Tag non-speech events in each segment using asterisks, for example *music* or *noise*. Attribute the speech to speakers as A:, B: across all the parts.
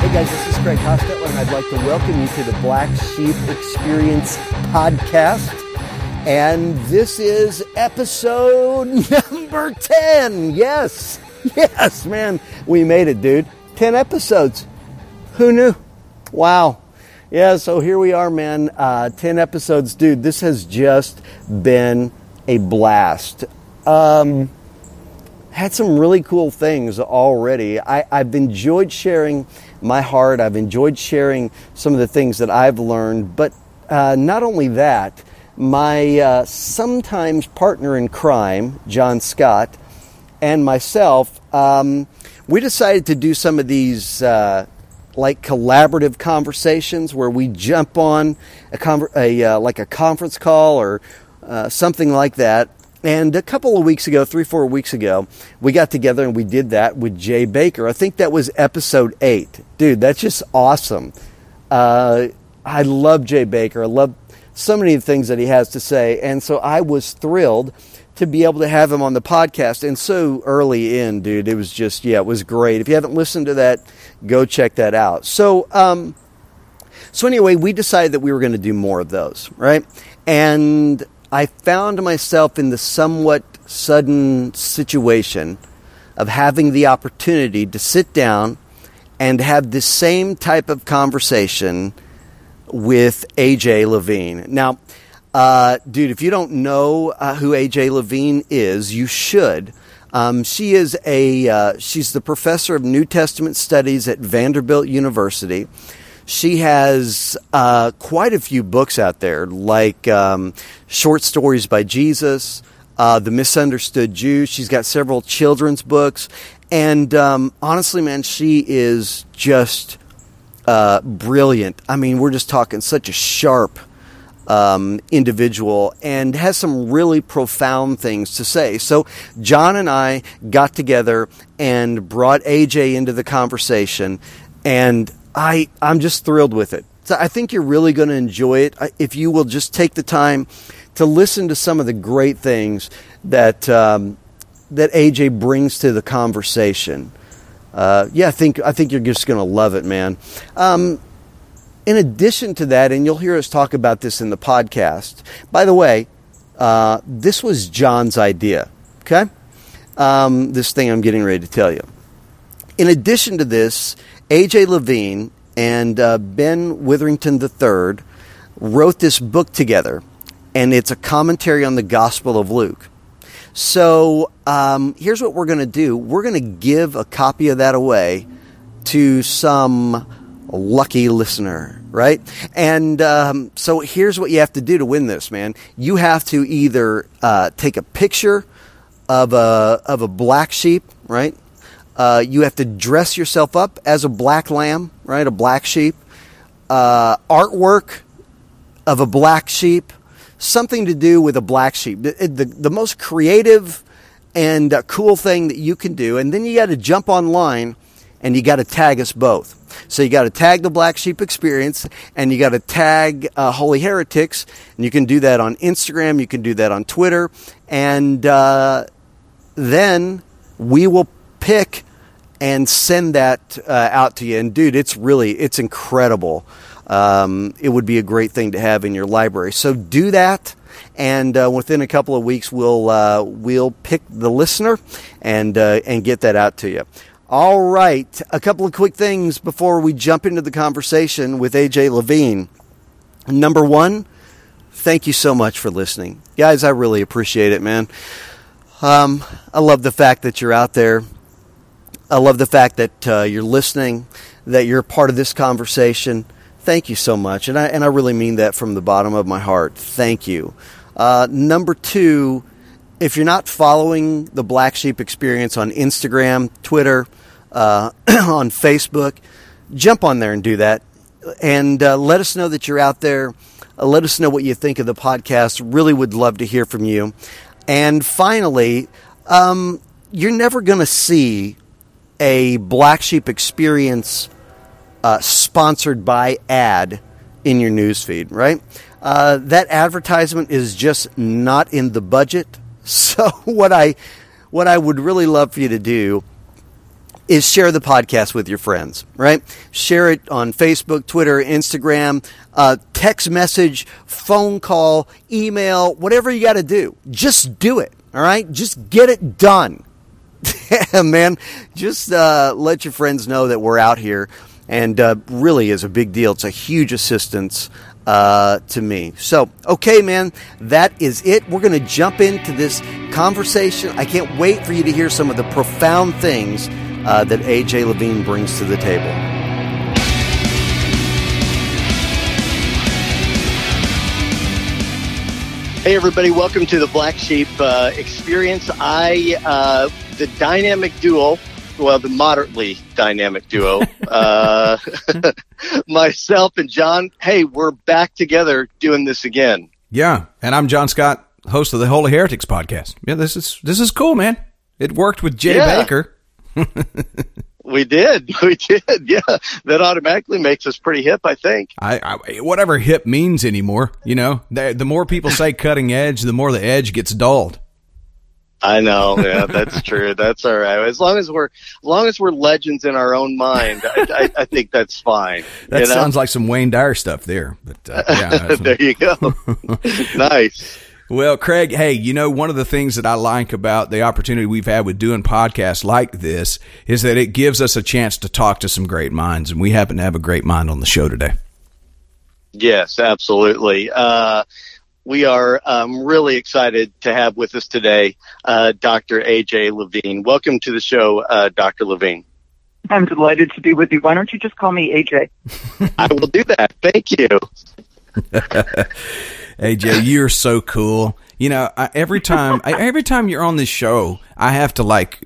A: Hey guys, this is Craig Costello, and I'd like to welcome you to the Black Sheep Experience podcast. And this is episode *laughs* number 10. Yes, yes, man, we made it, dude. 10 episodes. Who knew? Wow. Yeah, so here we are, man. Uh, 10 episodes. Dude, this has just been a blast. Um, had some really cool things already. I, I've enjoyed sharing my heart. I've enjoyed sharing some of the things that I've learned. But uh, not only that, my uh, sometimes partner in crime, John Scott, and myself, um, we decided to do some of these uh, like collaborative conversations where we jump on a, conver- a uh, like a conference call or uh, something like that and a couple of weeks ago, three, four weeks ago, we got together and we did that with Jay Bakker. I think that was episode eight. Dude, that's just awesome. Uh, I love Jay Bakker. I love so many of the things that he has to say. And so I was thrilled to be able to have him on the podcast. And so early in, dude, it was just, yeah, it was great. If you haven't listened to that, go check that out. So, um, so anyway, we decided that we were going to do more of those, right? And I found myself in the somewhat sudden situation of having the opportunity to sit down and have the same type of conversation with AJ Levine. Now, uh, dude, if you don't know uh, who AJ Levine is, you should. Um, she is a uh, she's the professor of New Testament studies at Vanderbilt University. She has uh, quite a few books out there, like um, Short Stories by Jesus, uh, The Misunderstood Jew. She's got several children's books. And um, honestly, man, she is just uh, brilliant. I mean, we're just talking such a sharp um, individual and has some really profound things to say. So, John and I got together and brought AJ into the conversation. And I, I'm just thrilled with it. So I think you're really going to enjoy it if you will just take the time to listen to some of the great things that um, that AJ brings to the conversation. Uh, yeah, I think I think you're just going to love it, man. Um, in addition to that, and you'll hear us talk about this in the podcast. By the way, uh, this was John's idea. Okay, um, this thing I'm getting ready to tell you. In addition to this, A.J. Levine and uh, Ben Witherington III wrote this book together, and it's a commentary on the Gospel of Luke. So um, here's what we're going to do we're going to give a copy of that away to some lucky listener, right? And um, so here's what you have to do to win this, man. You have to either uh, take a picture of a of a black sheep, right? Uh, you have to dress yourself up as a black lamb, right? A black sheep. Uh, artwork of a black sheep. Something to do with a black sheep. The, the, the most creative and uh, cool thing that you can do. And then you got to jump online and you got to tag us both. So you got to tag the Black Sheep Experience and you got to tag uh, Holy Heretics. And you can do that on Instagram. You can do that on Twitter. And uh, then we will pick and send that uh, out to you. And dude, it's really it's incredible. Um, it would be a great thing to have in your library. So do that, and uh, within a couple of weeks, we'll uh, we'll pick the listener and uh, and get that out to you. All right, a couple of quick things before we jump into the conversation with AJ Levine. Number one, thank you so much for listening, guys. I really appreciate it, man. Um, I love the fact that you're out there I love the fact that uh, you're listening, that you're part of this conversation. Thank you so much, and I and I really mean that from the bottom of my heart. Thank you. Uh, number two, if you're not following the Black Sheep Experience on Instagram, Twitter, uh, *clears throat* on Facebook, jump on there and do that, and uh, let us know that you're out there. Uh, let us know what you think of the podcast. Really would love to hear from you. And finally, um, you're never going to see a black sheep experience
B: uh, sponsored by ad in your newsfeed, right? Uh, that advertisement is just not in the budget. *laughs* So what I what I would really love for you to do is share the podcast with your friends, right? Share it on Facebook, Twitter, Instagram, uh, text message, phone call, email, whatever you got to do. Just do it, all right? Just get it done. *laughs* Man, just uh, let your friends know that we're out here and uh, really is a big deal. It's a huge assistance uh, to me. So, okay, man, that is it. We're going to jump into this conversation. I can't wait for you to hear some of the profound things uh, that AJ Levine brings to the table. Hey, everybody, welcome to the Black Sheep uh, Experience. I, uh, the dynamic duo, well, the moderately dynamic duo, *laughs* uh, *laughs* myself and John. Hey, we're back together doing this again.
C: Yeah, and I'm John Scott, host of the Holy Heretics podcast. Yeah, this is this is cool, man. It worked with Jay yeah. Bakker. *laughs*
B: we did, *laughs* we did. Yeah, that automatically makes us pretty hip, I think.
C: I, I whatever hip means anymore. You know, the, the more people say cutting edge, the more the edge gets dulled.
B: I know. Yeah, that's *laughs* true. That's all right. As long as we're, as long as we're legends in our own mind, I, I, I think that's fine.
C: That sounds know? like some Wayne Dyer stuff there. But uh, yeah,
B: there you go. nice.
C: Well, Craig, hey, you know, one of the things that I like about the opportunity we've had with doing podcasts like this is that it gives us a chance to talk to some great minds, and we happen to have a great mind on the show today.
B: Yes, absolutely. Uh, we are um, really excited to have with us today uh, Dr. AJ Levine. Welcome to the show, uh, Dr. Levine.
D: I'm delighted to be with you. Why don't you just call me AJ? *laughs*
B: I will do that. Thank you. *laughs*
C: AJ, you're so cool. You know, I, every time, I, every time you're on this show, I have to like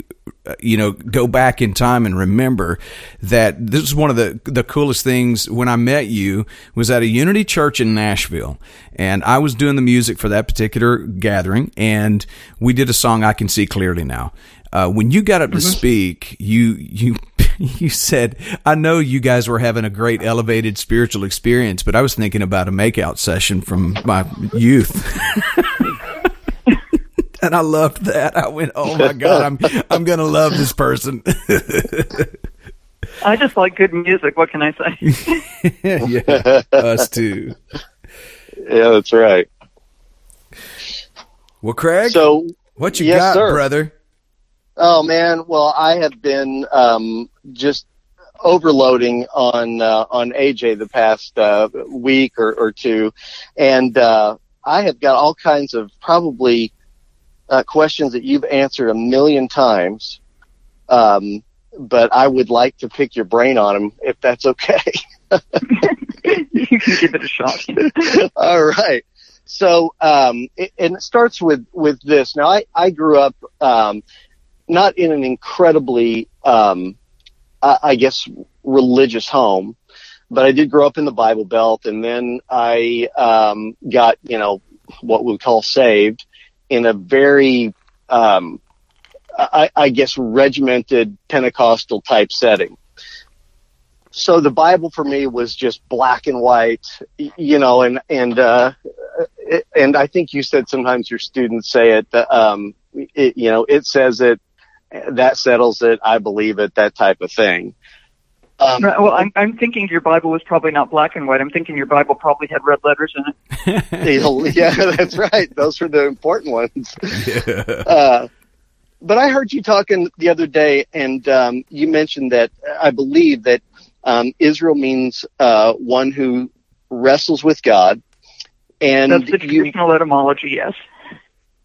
C: uh, you know, go back in time and remember that this is one of the the coolest things when I met you was at a Unity Church in Nashville, and I was doing the music for that particular gathering, and we did a song I can see clearly now. Uh, when you got up to mm-hmm. speak, you you *laughs* you said, "I know you guys were having a great elevated spiritual experience, but I was thinking about a makeout session from my youth." *laughs* and I loved that. I went, "Oh my god, I'm I'm gonna love this person."
D: I just like good music. What can I say? *laughs*
C: yeah, us too.
B: Yeah, that's right.
C: Well, Craig,
B: so
C: what you yes, got, sir. brother?
B: Oh man, well, I have been um, just overloading on uh, on AJ the past uh, week or, or two, and uh, I have got all kinds of probably uh, questions that you've answered a million times. Um, but I would like to pick your brain on them if that's okay. *laughs*
D: you can give it a shot. *laughs*
B: All right. So, um, it, and it starts with, with this. Now, I, I grew up, um, not in an incredibly, um, I, guess, religious home, but I did grow up in the Bible Belt, and then I um, got, you know, what we call saved, in a very, um, I, I guess, regimented Pentecostal type setting. So the Bible for me was just black and white, you know, and and uh, and I think you said sometimes your students say it, um, it, you know, it says it, that settles it, I believe it, that type of thing.
D: Um, well, I'm, I'm thinking your Bible was probably not black and white. I'm thinking your Bible probably had red letters in
B: it. *laughs* yeah, *laughs* that's right. Those were the important ones. Yeah. Uh, but I heard you talking the other day, and um, you mentioned that I believe that um, Israel means uh, one who wrestles with God. And
D: that's the traditional you, etymology, yes.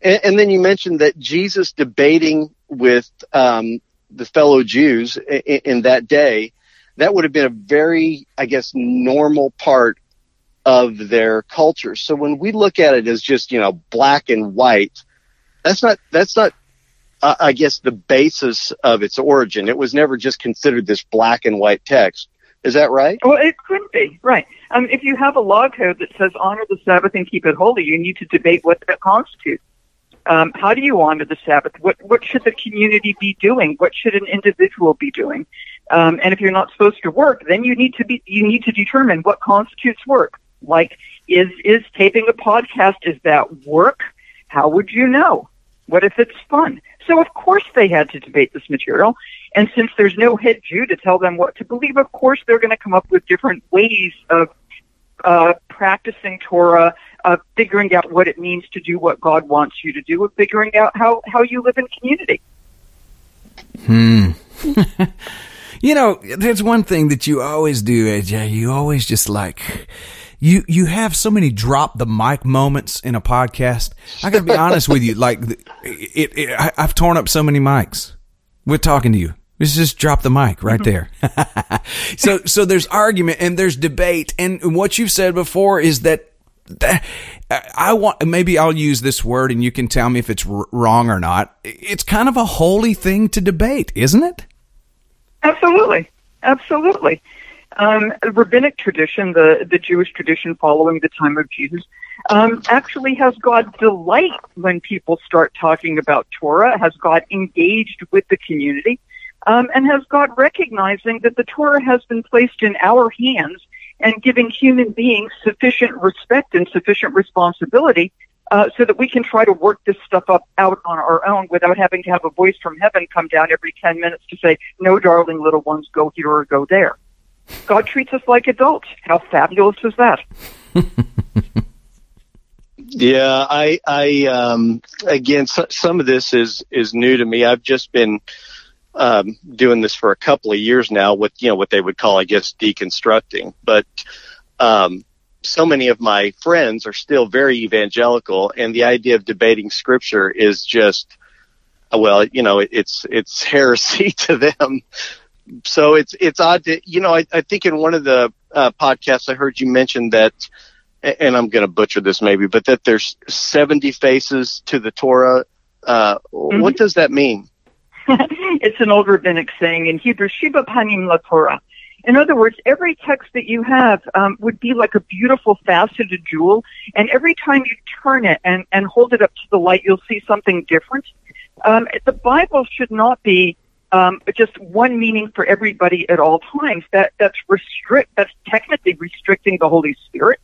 B: And, and, then you mentioned that Jesus debating with um, the fellow Jews in, in that day that would have been a very, I guess, normal part of their culture. So when we look at it as just, you know, black and white, that's not, that's not, uh, I guess, the basis of its origin. It was never just considered this black and white text. Is that right?
D: Well, it could be, right. Um, if you have a law code that says honor the Sabbath and keep it holy, you need to debate what that constitutes. Um, how do you honor the Sabbath? What what should the community be doing? What should an individual be doing? Um, and if you're not supposed to work, then you need to be you need to determine what constitutes work. Like, is is taping a podcast is that work? How would you know? What if it's fun? So of course they had to debate this material. And since there's no head Jew to tell them what to believe, of course they're going to come up with different ways of uh, practicing Torah, of figuring out what it means to do what God wants you to do, of figuring out how, how you live in community.
C: Hmm. *laughs* you know, there's one thing that you always do, AJ. You always just like you you have so many drop the mic moments in a podcast. I got to be honest with you. Like it, it, I, I've torn up so many mics. We're talking to you. Let's just drop the mic right there. *laughs* so so there's argument and there's debate, and what you've said before is that. That, I want maybe I'll use this word and you can tell me if it's r- wrong or not. It's kind of a holy thing to debate, isn't it?
D: Absolutely, absolutely. Um, rabbinic tradition, the the Jewish tradition following the time of Jesus, um, actually has God delight when people start talking about Torah. Has God engaged with the community, um, and has God recognizing that the Torah has been placed in our hands and giving human beings sufficient respect and sufficient responsibility uh, so that we can try to work this stuff up out on our own without having to have a voice from heaven come down every 10 minutes to say, no, darling little ones, go here or go there. God treats us like adults. How fabulous is that? *laughs*
B: yeah, I, I, um, again, so, some of this is, is new to me. I've just been, um, doing this for a couple of years now with, you know, what they would call, I guess, deconstructing. But, um, so many of my friends are still very evangelical and the idea of debating scripture is just, well, you know, it's, it's *laughs* heresy to them so it's it's odd to you know I, I think in one of the uh, podcasts I heard you mention that and I'm going to butcher this maybe but that there's 70 faces to the Torah. Uh, mm-hmm. What does that mean? *laughs*
D: it's an old rabbinic saying in Hebrew, Shivim Panim La Torah. In other words, every text that you have um, would be like a beautiful faceted jewel, and every time you turn it and, and hold it up to the light, you'll see something different. Um, the Bible should not be um, just one meaning for everybody at all times. That that's restrict. That's technically restricting the Holy Spirit,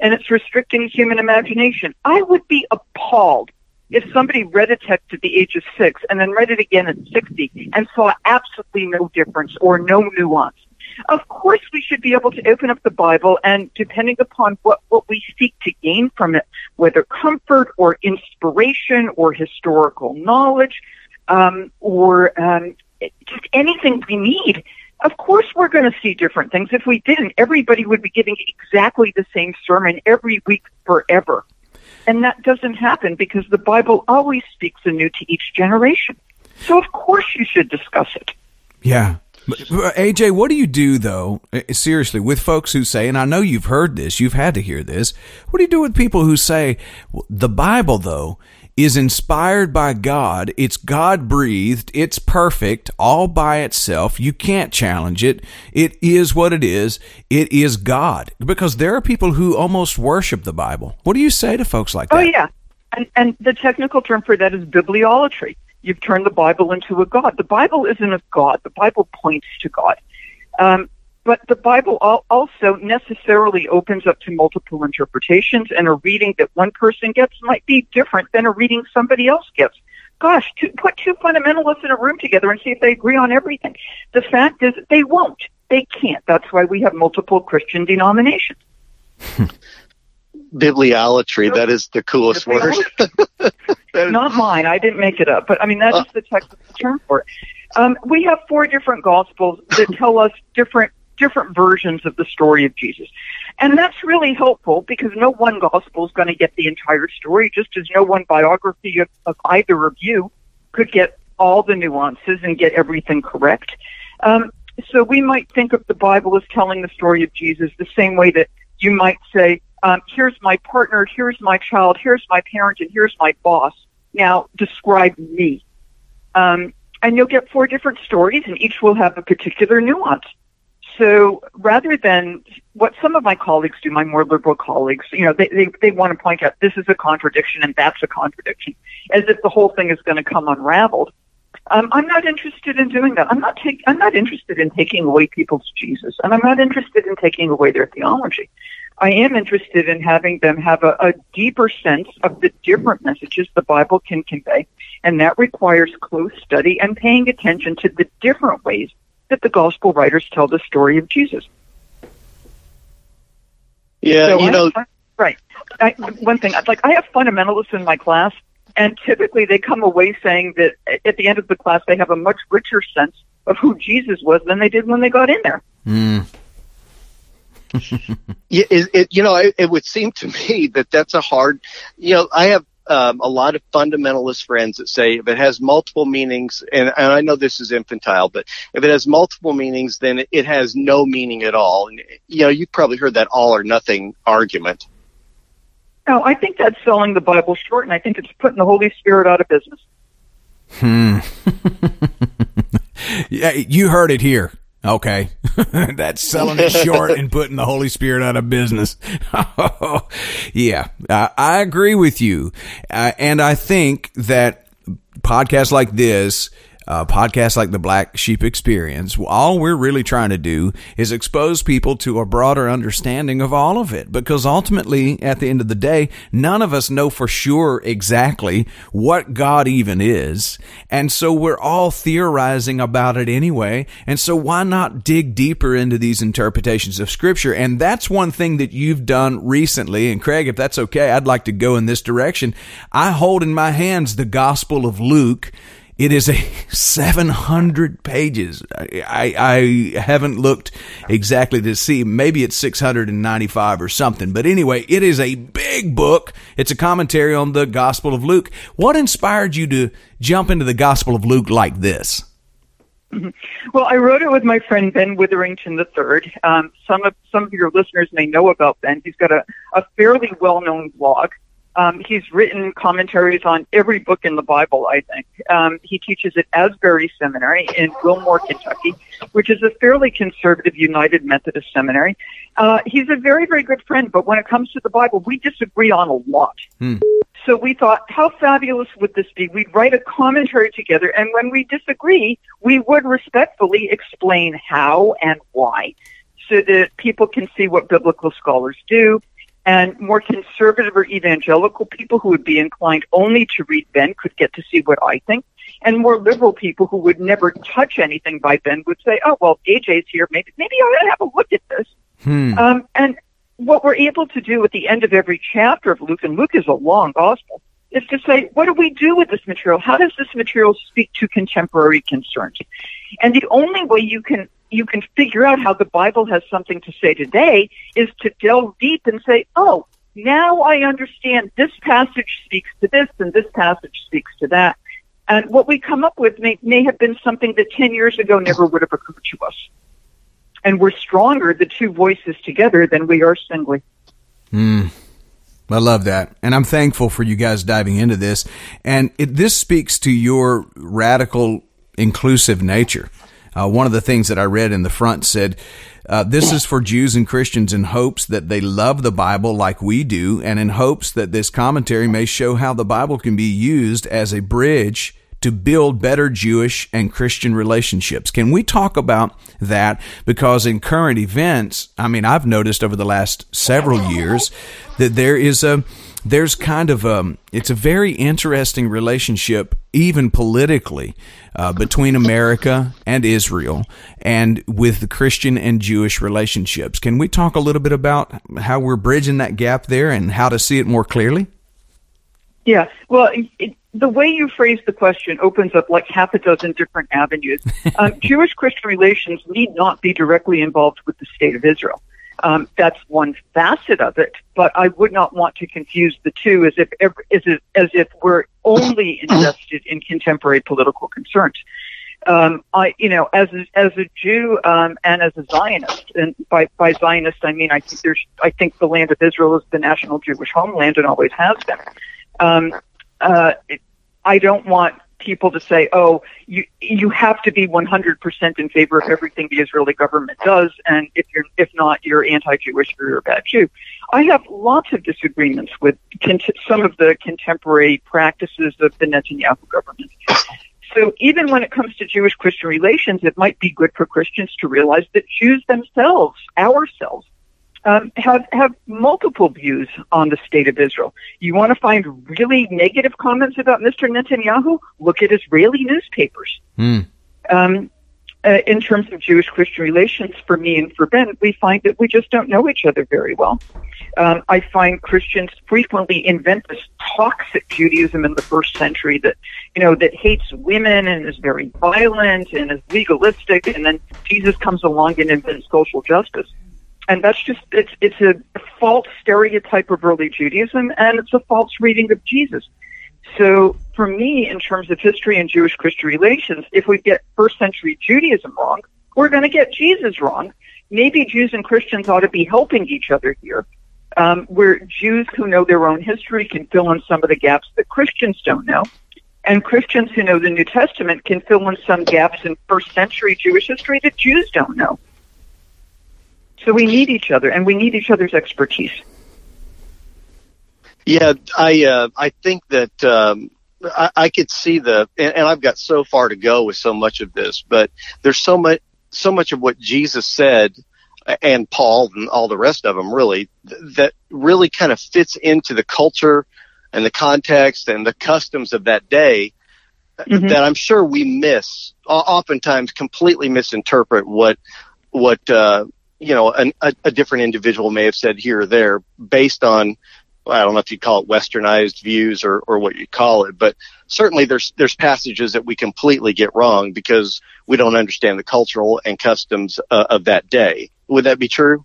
D: and it's restricting human imagination. I would be appalled if somebody read a text at the age of six and then read it again at sixty and saw absolutely no difference or no nuance. Of course, we should be able to open up the Bible and, depending upon what, what we seek to gain from it, whether comfort or inspiration or historical knowledge, um, or um, just anything we need. Of course, we're going to see different things. If we didn't, everybody would be giving exactly the same sermon every week forever. And that doesn't happen because the Bible always speaks anew to each generation. So, of course, you should discuss it.
C: Yeah. AJ, what do you do though? Eh, seriously, with folks who say, and I know you've heard this, you've had to hear this. What do you do with people who say the Bible though is inspired by God. It's God breathed. It's perfect all by itself. You can't challenge it. It is what it is. It is God. Because there are people who almost worship the Bible. What do you say to folks like
D: oh,
C: that?
D: Oh, yeah. And, and the technical term for that is bibliolatry. You've turned the Bible into a God. The Bible isn't a God. The Bible points to God. Um, but the Bible also necessarily opens up to multiple interpretations, and a reading that one person gets might be different than a reading somebody else gets. Gosh, to put two fundamentalists in a room together and see if they agree on everything. The fact is, they won't. They can't. That's why we have multiple Christian denominations. *laughs*
B: Bibliolatry, that is the coolest word. *laughs*
D: Not mine. I didn't make it up. But I mean, that is the technical term for it. Um, we have four different gospels that tell us different different versions of the story of Jesus. And that's really helpful because no one gospel is going to get the entire story, just as no one biography of, of either of you could get all the nuances and get everything correct. Um, so we might think of the Bible as telling the story of Jesus the same way that you might say, um, here's my partner, here's my child, here's my parent, and here's my boss. Now describe me. Um, and you'll get four different stories, and each will have a particular nuance so rather than what some of my colleagues do, my more liberal colleagues, you know, they, they, they want to point out this is a contradiction and that's a contradiction, as if the whole thing is going to come unraveled. Um, I'm not interested in doing that. I'm not take, I'm not interested in taking away people's Jesus, and I'm not interested in taking away their theology. I am interested in having them have a, a deeper sense of the different messages the Bible can convey, and that requires close study and paying attention to the different ways that the gospel writers tell the story of Jesus.
B: Yeah,
D: So
B: you
D: I-
B: know,
D: I- right. I, one thing, like I have fundamentalists in my class, and typically they come away saying that at the end of the class they have a much richer sense of who Jesus was than they did when they got in there.
C: Mm. *laughs*
B: Yeah, it, it, you know, it, it would seem to me that that's a hard, you know, I have um, a lot of fundamentalist friends that say if it has multiple meanings, and, and I know this is infantile, but if it has multiple meanings, then it, it has no meaning at all. And, you know, you've probably heard that all or nothing argument.
D: No, I think that's selling the Bible short, and I think it's putting the Holy Spirit out of business.
C: Hmm. *laughs* yeah, you heard it here. Okay. *laughs* That's selling it short and putting the Holy Spirit out of business. *laughs* yeah, I, I agree with you. Uh, and I think that podcasts like this, podcasts like the Black Sheep Experience, all we're really trying to do is expose people to a broader understanding of all of it. Because ultimately, at the end of the day, none of us know for sure exactly what God even is. And so we're all theorizing about it anyway. And so why not dig deeper into these interpretations of Scripture? And that's one thing that you've done recently. And Craig, if that's okay, I'd like to go in this direction. I hold in my hands the Gospel of Luke. It is a 700 pages. I, I haven't looked exactly to see. Maybe it's 695 or something. But anyway, it is a big book. It's a commentary on the Gospel of Luke. What inspired you to jump into the Gospel of Luke like this? *laughs*
D: Well, I wrote it with my friend Ben Witherington III. Um, some of some of your listeners may know about Ben. He's got a, a fairly well-known blog. Um, he's written commentaries on every book in the Bible, I think. Um, he teaches at Asbury Seminary in Wilmore, Kentucky, which is a fairly conservative United Methodist seminary. Uh, he's a very, very good friend, but when it comes to the Bible, we disagree on a lot.
C: Hmm.
D: So we thought, how fabulous would this be? We'd write a commentary together, and when we disagree, we would respectfully explain how and why so that people can see what biblical scholars do. And more conservative or evangelical people who would be inclined only to read Ben could get to see what I think. And more liberal people who would never touch anything by Ben would say, oh, well, AJ's here. Maybe, maybe I ought to have a look at this.
C: Hmm.
D: Um, and what we're able to do at the end of every chapter of Luke, and Luke is a long gospel, is to say, what do we do with this material? How does this material speak to contemporary concerns? And the only way you can you can figure out how the Bible has something to say today is to delve deep and say, oh, now I understand this passage speaks to this and this passage speaks to that. And what we come up with may, may have been something that 10 years ago never would have occurred to us. And we're stronger, the two voices together, than we are singly.
C: Hmm. I love that. And I'm thankful for you guys diving into this. And it, this speaks to your radical inclusive nature. Uh, one of the things that I read in the front said, uh, this is for Jews and Christians in hopes that they love the Bible like we do, and in hopes that this commentary may show how the Bible can be used as a bridge to build better Jewish and Christian relationships. Can we talk about that? Because in current events, I mean, I've noticed over the last several years that there is a, there's kind of a, it's a very interesting relationship, even politically, uh, between America and Israel and with the Christian and Jewish relationships. Can we talk a little bit about how we're bridging that gap there and how to see it more clearly?
D: Yeah. Well, it, the way you phrase the question opens up like half a dozen different avenues. *laughs* Um, Jewish Christian relations need not be directly involved with the state of Israel. Um, that's one facet of it, but I would not want to confuse the two as if ever, as if, as if we're only *coughs* invested in contemporary political concerns. Um, I, you know, as a, as a Jew um, and as a Zionist, and by by Zionist I mean I think there's I think the land of Israel is the national Jewish homeland and always has been. Um, uh, I don't want people to say, "Oh, you you have to be 100% in favor of everything the Israeli government does, and if you're if not, you're anti-Jewish or you're a bad Jew." I have lots of disagreements with cont- some of the contemporary practices of the Netanyahu government. So even when it comes to Jewish Christian relations, it might be good for Christians to realize that Jews themselves, ourselves, um, have have multiple views on the state of Israel. You want to find really negative comments about Mr. Netanyahu? Look at Israeli newspapers.
C: Mm.
D: Um, uh, in terms of Jewish Christian relations, for me and for Ben, we find that we just don't know each other very well. Um, I find Christians frequently invent this toxic Judaism in the first century that, you know, that hates women and is very violent and is legalistic, and then Jesus comes along and invents social justice. And that's just, it's, it's a false stereotype of early Judaism, and it's a false reading of Jesus. So for me, in terms of history and Jewish Christian relations, if we get first century Judaism wrong, we're going to get Jesus wrong. Maybe Jews and Christians ought to be helping each other here, um, where Jews who know their own history can fill in some of the gaps that Christians don't know. And Christians who know the New Testament can fill in some gaps in first century Jewish history that Jews don't know. So we need each other and we need each other's expertise.
B: Yeah, I uh, I think that um, I, I could see the, and, and I've got so far to go with so much of this, but there's so much so much of what Jesus said and Paul and all the rest of them really that really kind of fits into the culture and the context and the customs of that day mm-hmm. that I'm sure we miss oftentimes completely misinterpret what what uh, you know an, a, a different individual may have said here or there based on I don't know if you'd call it westernized views or, or what you call it, but certainly there's there's passages that we completely get wrong because we don't understand the cultural and customs uh, of that day. Would that be true?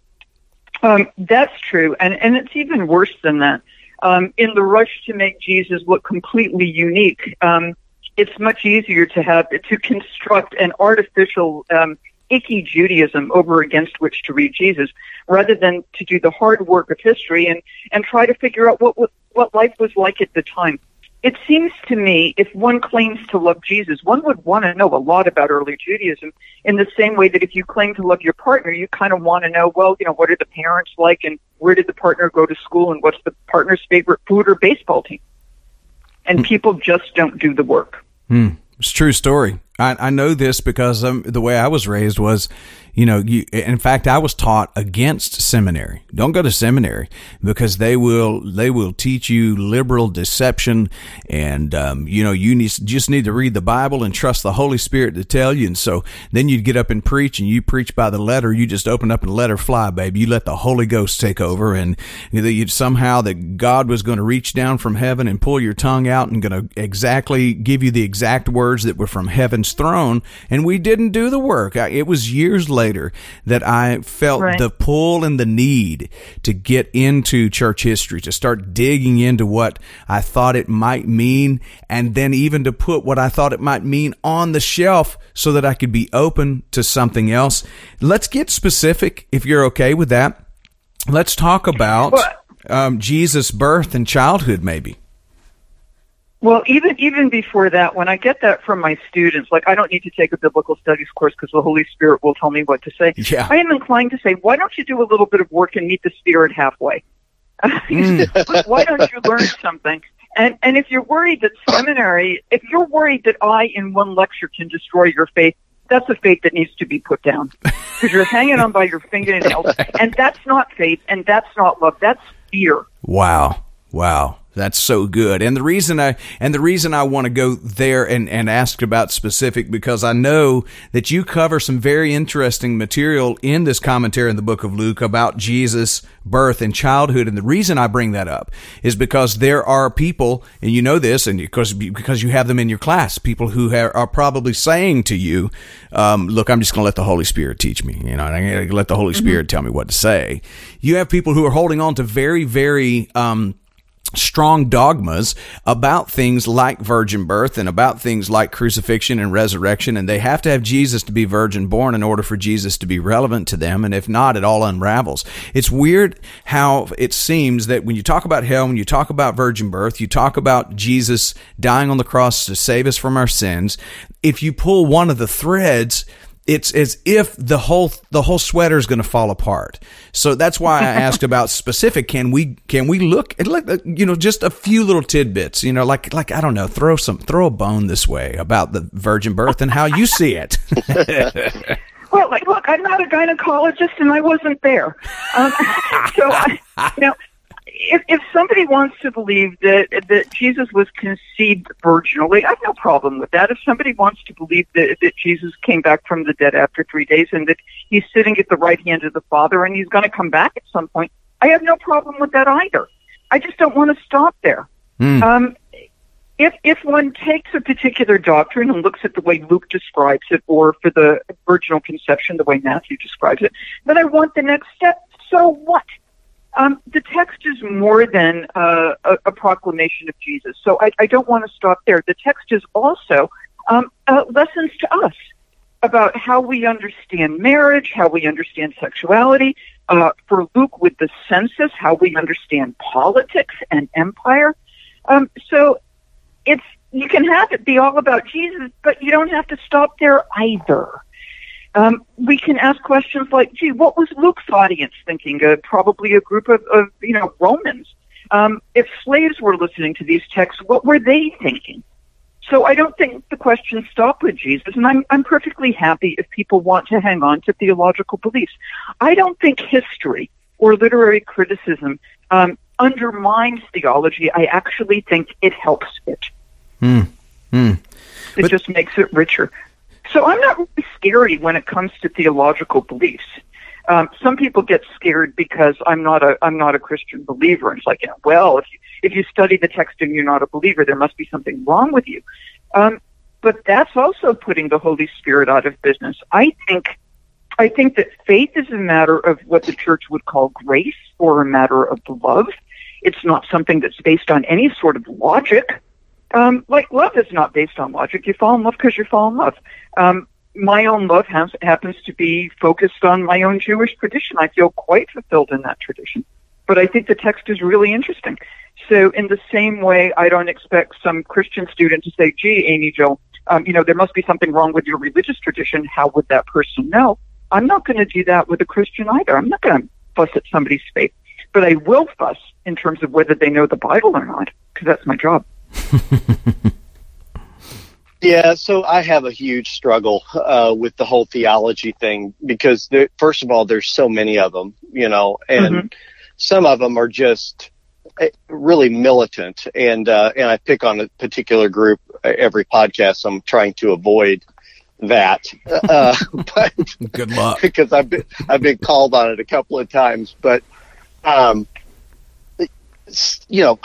D: Um, that's true, and and it's even worse than that. Um, in the rush to make Jesus look completely unique, um, it's much easier to have to construct an artificial um, icky Judaism over against which to read Jesus, rather than to do the hard work of history and and try to figure out what what life was like at the time. It seems to me, if one claims to love Jesus, one would want to know a lot about early Judaism in the same way that if you claim to love your partner, you kind of want to know, well, you know, what are the parents like and where did the partner go to school and what's the partner's favorite food or baseball team? And mm. people just don't do the work.
C: Mm. It's a true story. I, I know this because um, the way I was raised was you know, you, in fact, I was taught against seminary. Don't go to seminary because they will, they will teach you liberal deception. And, um, you know, you need, just need to read the Bible and trust the Holy Spirit to tell you. And so then you'd get up and preach and you preach by the letter. You just open up and let her fly, baby. You let the Holy Ghost take over and you somehow that God was going to reach down from heaven and pull your tongue out and going to exactly give you the exact words that were from heaven's throne. And we didn't do the work. It was years later later that I felt right. the pull and the need to get into church history, to start digging into what I thought it might mean, and then even to put what I thought it might mean on the shelf so that I could be open to something else. Let's get specific if you're okay with that. Let's talk about um, Jesus' birth and childhood, maybe.
D: Well, even even before that, when I get that from my students, like I don't need to take a biblical studies course because the Holy Spirit will tell me what to say.
C: Yeah.
D: I am inclined to say, why don't you do a little bit of work and meet the Spirit halfway? *laughs* Mm. why don't you learn something? And and if you're worried that seminary, if you're worried that I in one lecture can destroy your faith, that's a faith that needs to be put down because you're hanging on by your fingernails, *laughs* and that's not faith, and that's not love. That's fear.
C: Wow. Wow. That's so good. And the reason I, and the reason I want to go there and, and ask about specific because I know that you cover some very interesting material in this commentary in the book of Luke about Jesus' birth and childhood. And the reason I bring that up is because there are people, and you know this, and because, because you have them in your class, people who are probably saying to you, um, look, I'm just going to let the Holy Spirit teach me. You know, I'm going to let the Holy mm-hmm. Spirit tell me what to say. You have people who are holding on to very, very, um, strong dogmas about things like virgin birth and about things like crucifixion and resurrection and they have to have Jesus to be virgin born in order for Jesus to be relevant to them and if not it all unravels. It's weird how it seems that when you talk about hell when you talk about virgin birth you talk about Jesus dying on the cross to save us from our sins if you pull one of the threads it's as if the whole the whole sweater is going to fall apart. So that's why I asked *laughs* about specific. Can we can we look at like you know just a few little tidbits? You know, like like I don't know, throw some throw a bone this way about the virgin birth and how you see it. *laughs*
D: well, like, look, I'm not a gynecologist and I wasn't there, um, *laughs* so I, you know if, if somebody wants to believe that that Jesus was conceived virginally, I have no problem with that. If somebody wants to believe that, that Jesus came back from the dead after three days and that he's sitting at the right hand of the Father and he's going to come back at some point, I have no problem with that either. I just don't want to stop there. Mm. Um, if if one takes a particular doctrine and looks at the way Luke describes it, or for the virginal conception, the way Matthew describes it, then I want the next step. So what? Um, the text is more than uh, a, a, proclamation of Jesus. So I, I, don't want to stop there. The text is also um, uh, lessons to us about how we understand marriage, how we understand sexuality. Uh, for Luke, with the census, how we understand politics and empire. Um, so it's you can have it be all about Jesus, but you don't have to stop there either. Um, we can ask questions like, gee, what was Luke's audience thinking? Uh, probably a group of, of you know, Romans. Um, if slaves were listening to these texts, what were they thinking? So I don't think the questions stop with Jesus, and I'm, I'm perfectly happy if people want to hang on to theological beliefs. I don't think history or literary criticism um, undermines theology. I actually think it helps it.
C: Mm. Mm.
D: It but, just makes it richer. So I'm not really scary when it comes to theological beliefs. Um, some people get scared because I'm not a I'm not a Christian believer. And it's like, well, if you if you study the text and you're not a believer, there must be something wrong with you. Um, but that's also putting the Holy Spirit out of business. I think I think that faith is a matter of what the church would call grace or a matter of love. It's not something that's based on any sort of logic. Um, like love is not based on logic. You fall in love because you fall in love. Um, my own love has, happens to be focused on my own Jewish tradition. I feel quite fulfilled in that tradition. But I think the text is really interesting. So in the same way, I don't expect some Christian student to say, gee, Amy-Jill, um, you know, there must be something wrong with your religious tradition. How would that person know? I'm not going to do that with a Christian either. I'm not going to fuss at somebody's faith. But I will fuss in terms of whether they know the Bible or not, because that's my job. *laughs*
B: Yeah, so I have a huge struggle uh, with the whole theology thing because, there, first of all, there's so many of them, you know, and mm-hmm. some of them are just eh, really militant, and uh, and I pick on a particular group every podcast. I'm trying to avoid that, uh, *laughs* but
C: good luck *laughs*
B: because I've been I've been called on it a couple of times, but um, you know,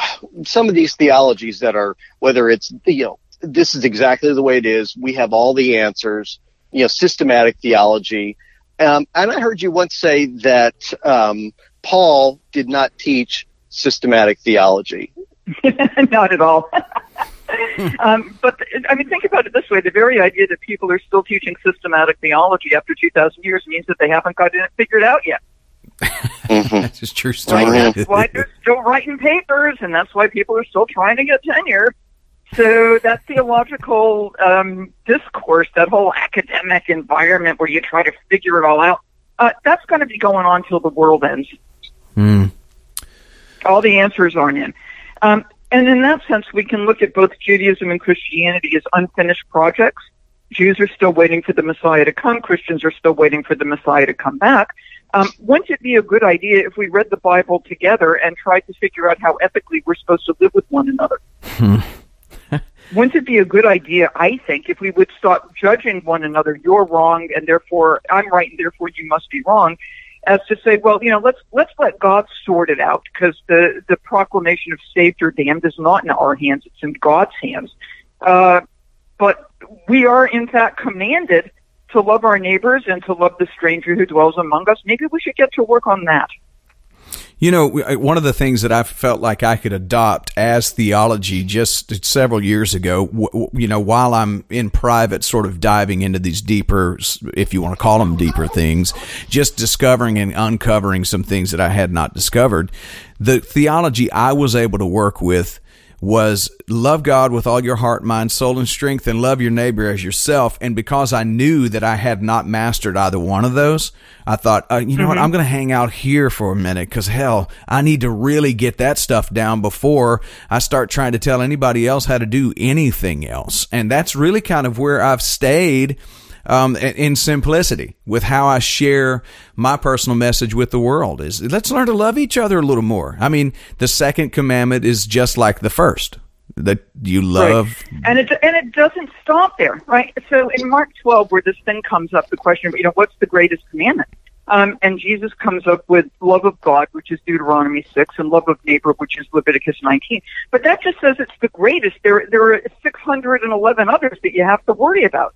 B: some of these theologies that are whether it's you know this is exactly the way it is. We have all the answers, you know, systematic theology. Um, and I heard you once say that um, Paul did not teach systematic theology. *laughs*
D: not at all. *laughs* um, but I mean, think about it this way: the very idea that people are still teaching systematic theology after two thousand years means that they haven't got it figured out yet.
C: Mm-hmm. That's just true story.
D: That's why they're still writing papers, and that's why people are still trying to get tenure. So that theological um, discourse, that whole academic environment where you try to figure it all out, uh, that's going to be going on till the world ends.
C: Mm.
D: All the answers aren't in. Um, and in that sense, we can look at both Judaism and Christianity as unfinished projects. Jews are still waiting for the Messiah to come. Christians are still waiting for the Messiah to come back. Um, wouldn't it be a good idea if we read the Bible together and tried to figure out how ethically we're supposed to live with one another?
C: Hmm *laughs*
D: wouldn't it be a good idea, I think, if we would stop judging one another, you're wrong and therefore I'm right and therefore you must be wrong, as to say, well, you know, let's let's let God sort it out because the the proclamation of saved or damned is not in our hands; it's in God's hands. Uh, but we are in fact commanded to love our neighbors and to love the stranger who dwells among us. Maybe we should get to work on that.
C: You know, one of the things that I felt like I could adopt as theology just several years ago, you know, while I'm in private, sort of diving into these deeper, if you want to call them deeper things, just discovering and uncovering some things that I had not discovered. The theology I was able to work with was love God with all your heart, mind, soul, and strength, and love your neighbor as yourself. And because I knew that I had not mastered either one of those, I thought, uh, you know mm-hmm. what, I'm going to hang out here for a minute because hell, I need to really get that stuff down before I start trying to tell anybody else how to do anything else. And that's really kind of where I've stayed um, in simplicity with how I share my personal message with the world is let's learn to love each other a little more. I mean, the second commandment is just like the first that you love
D: right. and it and it doesn't stop there right? So in mark 12 where this thing comes up the question you know what's the greatest commandment? Um, and jesus comes up with love of god which is deuteronomy 6 and love of neighbor which is leviticus 19 but that just says it's the greatest. There there are 611 others that you have to worry about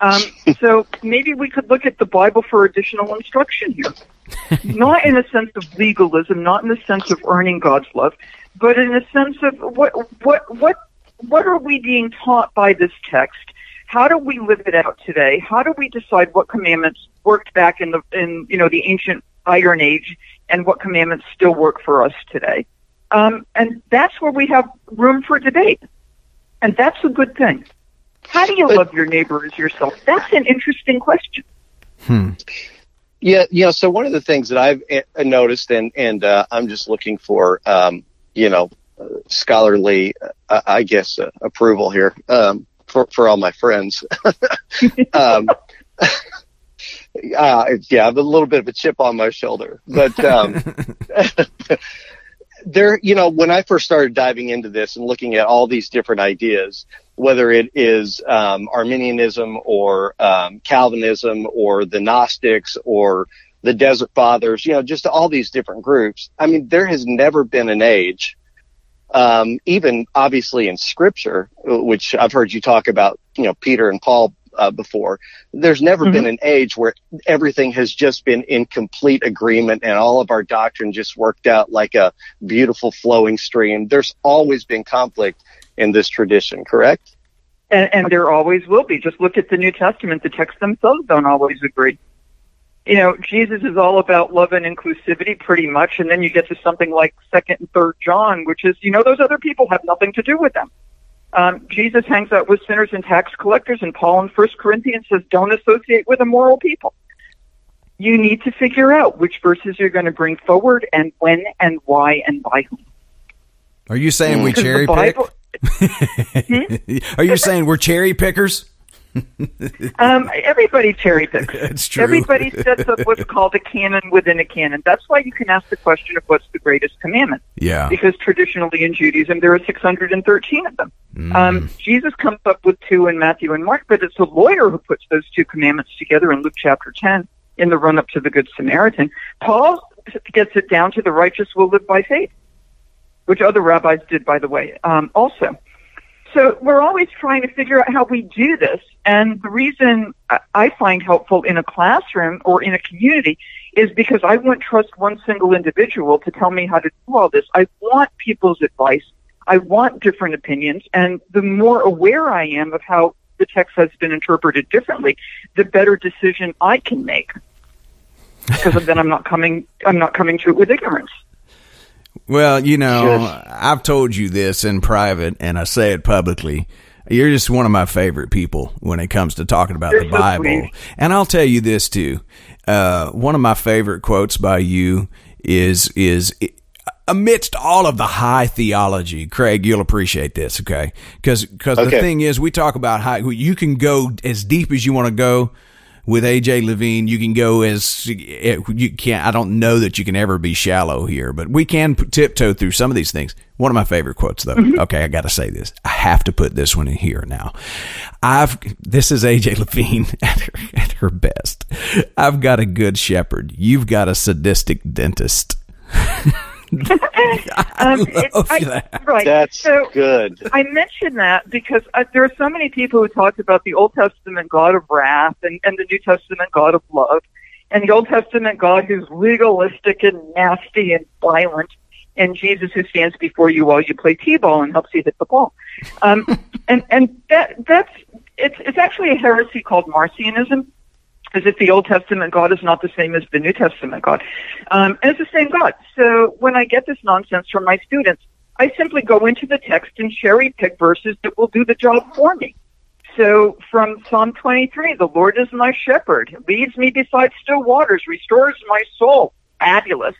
D: um, *laughs* so maybe we could look at the Bible for additional instruction here. *laughs* not in a sense of legalism, not in the sense of earning God's love, but in a sense of what what what what are we being taught by this text? How do we live it out today? How do we decide what commandments worked back in the in you know the ancient Iron Age and what commandments still work for us today? Um, and that's where we have room for debate, and that's a good thing. How do you but, love your neighbor as yourself? That's an interesting question.
C: Hmm.
B: Yeah, you know, so one of the things that I've eh, noticed, and and uh, I'm just looking for, um, you know, scholarly, uh, I guess, uh, approval here um, for for all my friends. *laughs* um, *laughs* uh, yeah, I have a little bit of a chip on my shoulder, but um, *laughs* there, you know, when I first started diving into this and looking at all these different ideas, whether it is um, Arminianism or um, Calvinism or the Gnostics or the Desert Fathers, you know, just all these different groups. I mean, there has never been an age, um, even obviously in Scripture, which I've heard you talk about, you know, Peter and Paul uh, before. There's never mm-hmm. been an age where everything has just been in complete agreement and all of our doctrine just worked out like a beautiful flowing stream. There's always been conflict in this tradition, correct?
D: And, and there always will be. Just look at the New Testament. The texts themselves don't always agree. You know, Jesus is all about love and inclusivity pretty much, and then you get to something like Second and Third John, which is, you know, those other people have nothing to do with them. Um, Jesus hangs out with sinners and tax collectors, and Paul in First Corinthians says, "Don't associate with immoral people." You need to figure out which verses you're going to bring forward, and when, and why, and by whom.
C: Are you saying we cherry pick? Hmm? Are you saying we're cherry pickers?
D: um, everybody cherry picks. *laughs*
C: That's true.
D: Everybody sets up what's called a canon within a canon. That's why you can ask the question of what's the greatest commandment.
C: Yeah.
D: Because traditionally in Judaism there are 613 of them. Mm. Um, Jesus comes up with two in Matthew and Mark, but it's a lawyer who puts those two commandments together in Luke chapter 10 in the run up to the Good Samaritan. Paul gets it down to the righteous will live by faith which other rabbis did, by the way, um, also. So we're always trying to figure out how we do this. And the reason I find helpful in a classroom or in a community is because I wouldn't trust one single individual to tell me how to do all this. I want people's advice. I want different opinions. And the more aware I am of how the text has been interpreted differently, the better decision I can make. Because then I'm not coming, I'm not coming to it with ignorance.
C: Well, you know, I've told you this in private and I say it publicly. You're just one of my favorite people when it comes to talking about the Bible. And I'll tell you this too. Uh, one of my favorite quotes by you is, is, amidst all of the high theology, Craig, you'll appreciate this, okay? Because because okay. the thing is, we talk about how you can go as deep as you want to go with AJ Levine, you can go as you can't. I don't know that you can ever be shallow here, but we can tiptoe through some of these things. One of my favorite quotes, though. Mm-hmm. Okay, I got to say this. I have to put this one in here now. I've this is AJ Levine *laughs* at her, at her best. I've got a good shepherd. You've got a sadistic dentist. *laughs* *laughs*
D: um, it, I, right.
B: That's so good.
D: I mention that because uh, there are so many people who talk about the Old Testament God of wrath and, and the New Testament God of love, and the Old Testament God who's legalistic and nasty and violent, and Jesus who stands before you while you play t-ball and helps you hit the ball. Um, *laughs* and and that that's it's it's actually a heresy called Marcionism as if the Old Testament God is not the same as the New Testament God. Um, and it's the same God. So when I get this nonsense from my students, I simply go into the text and cherry pick verses that will do the job for me. So from Psalm 23, the Lord is my shepherd, leads me beside still waters, restores my soul. Fabulous.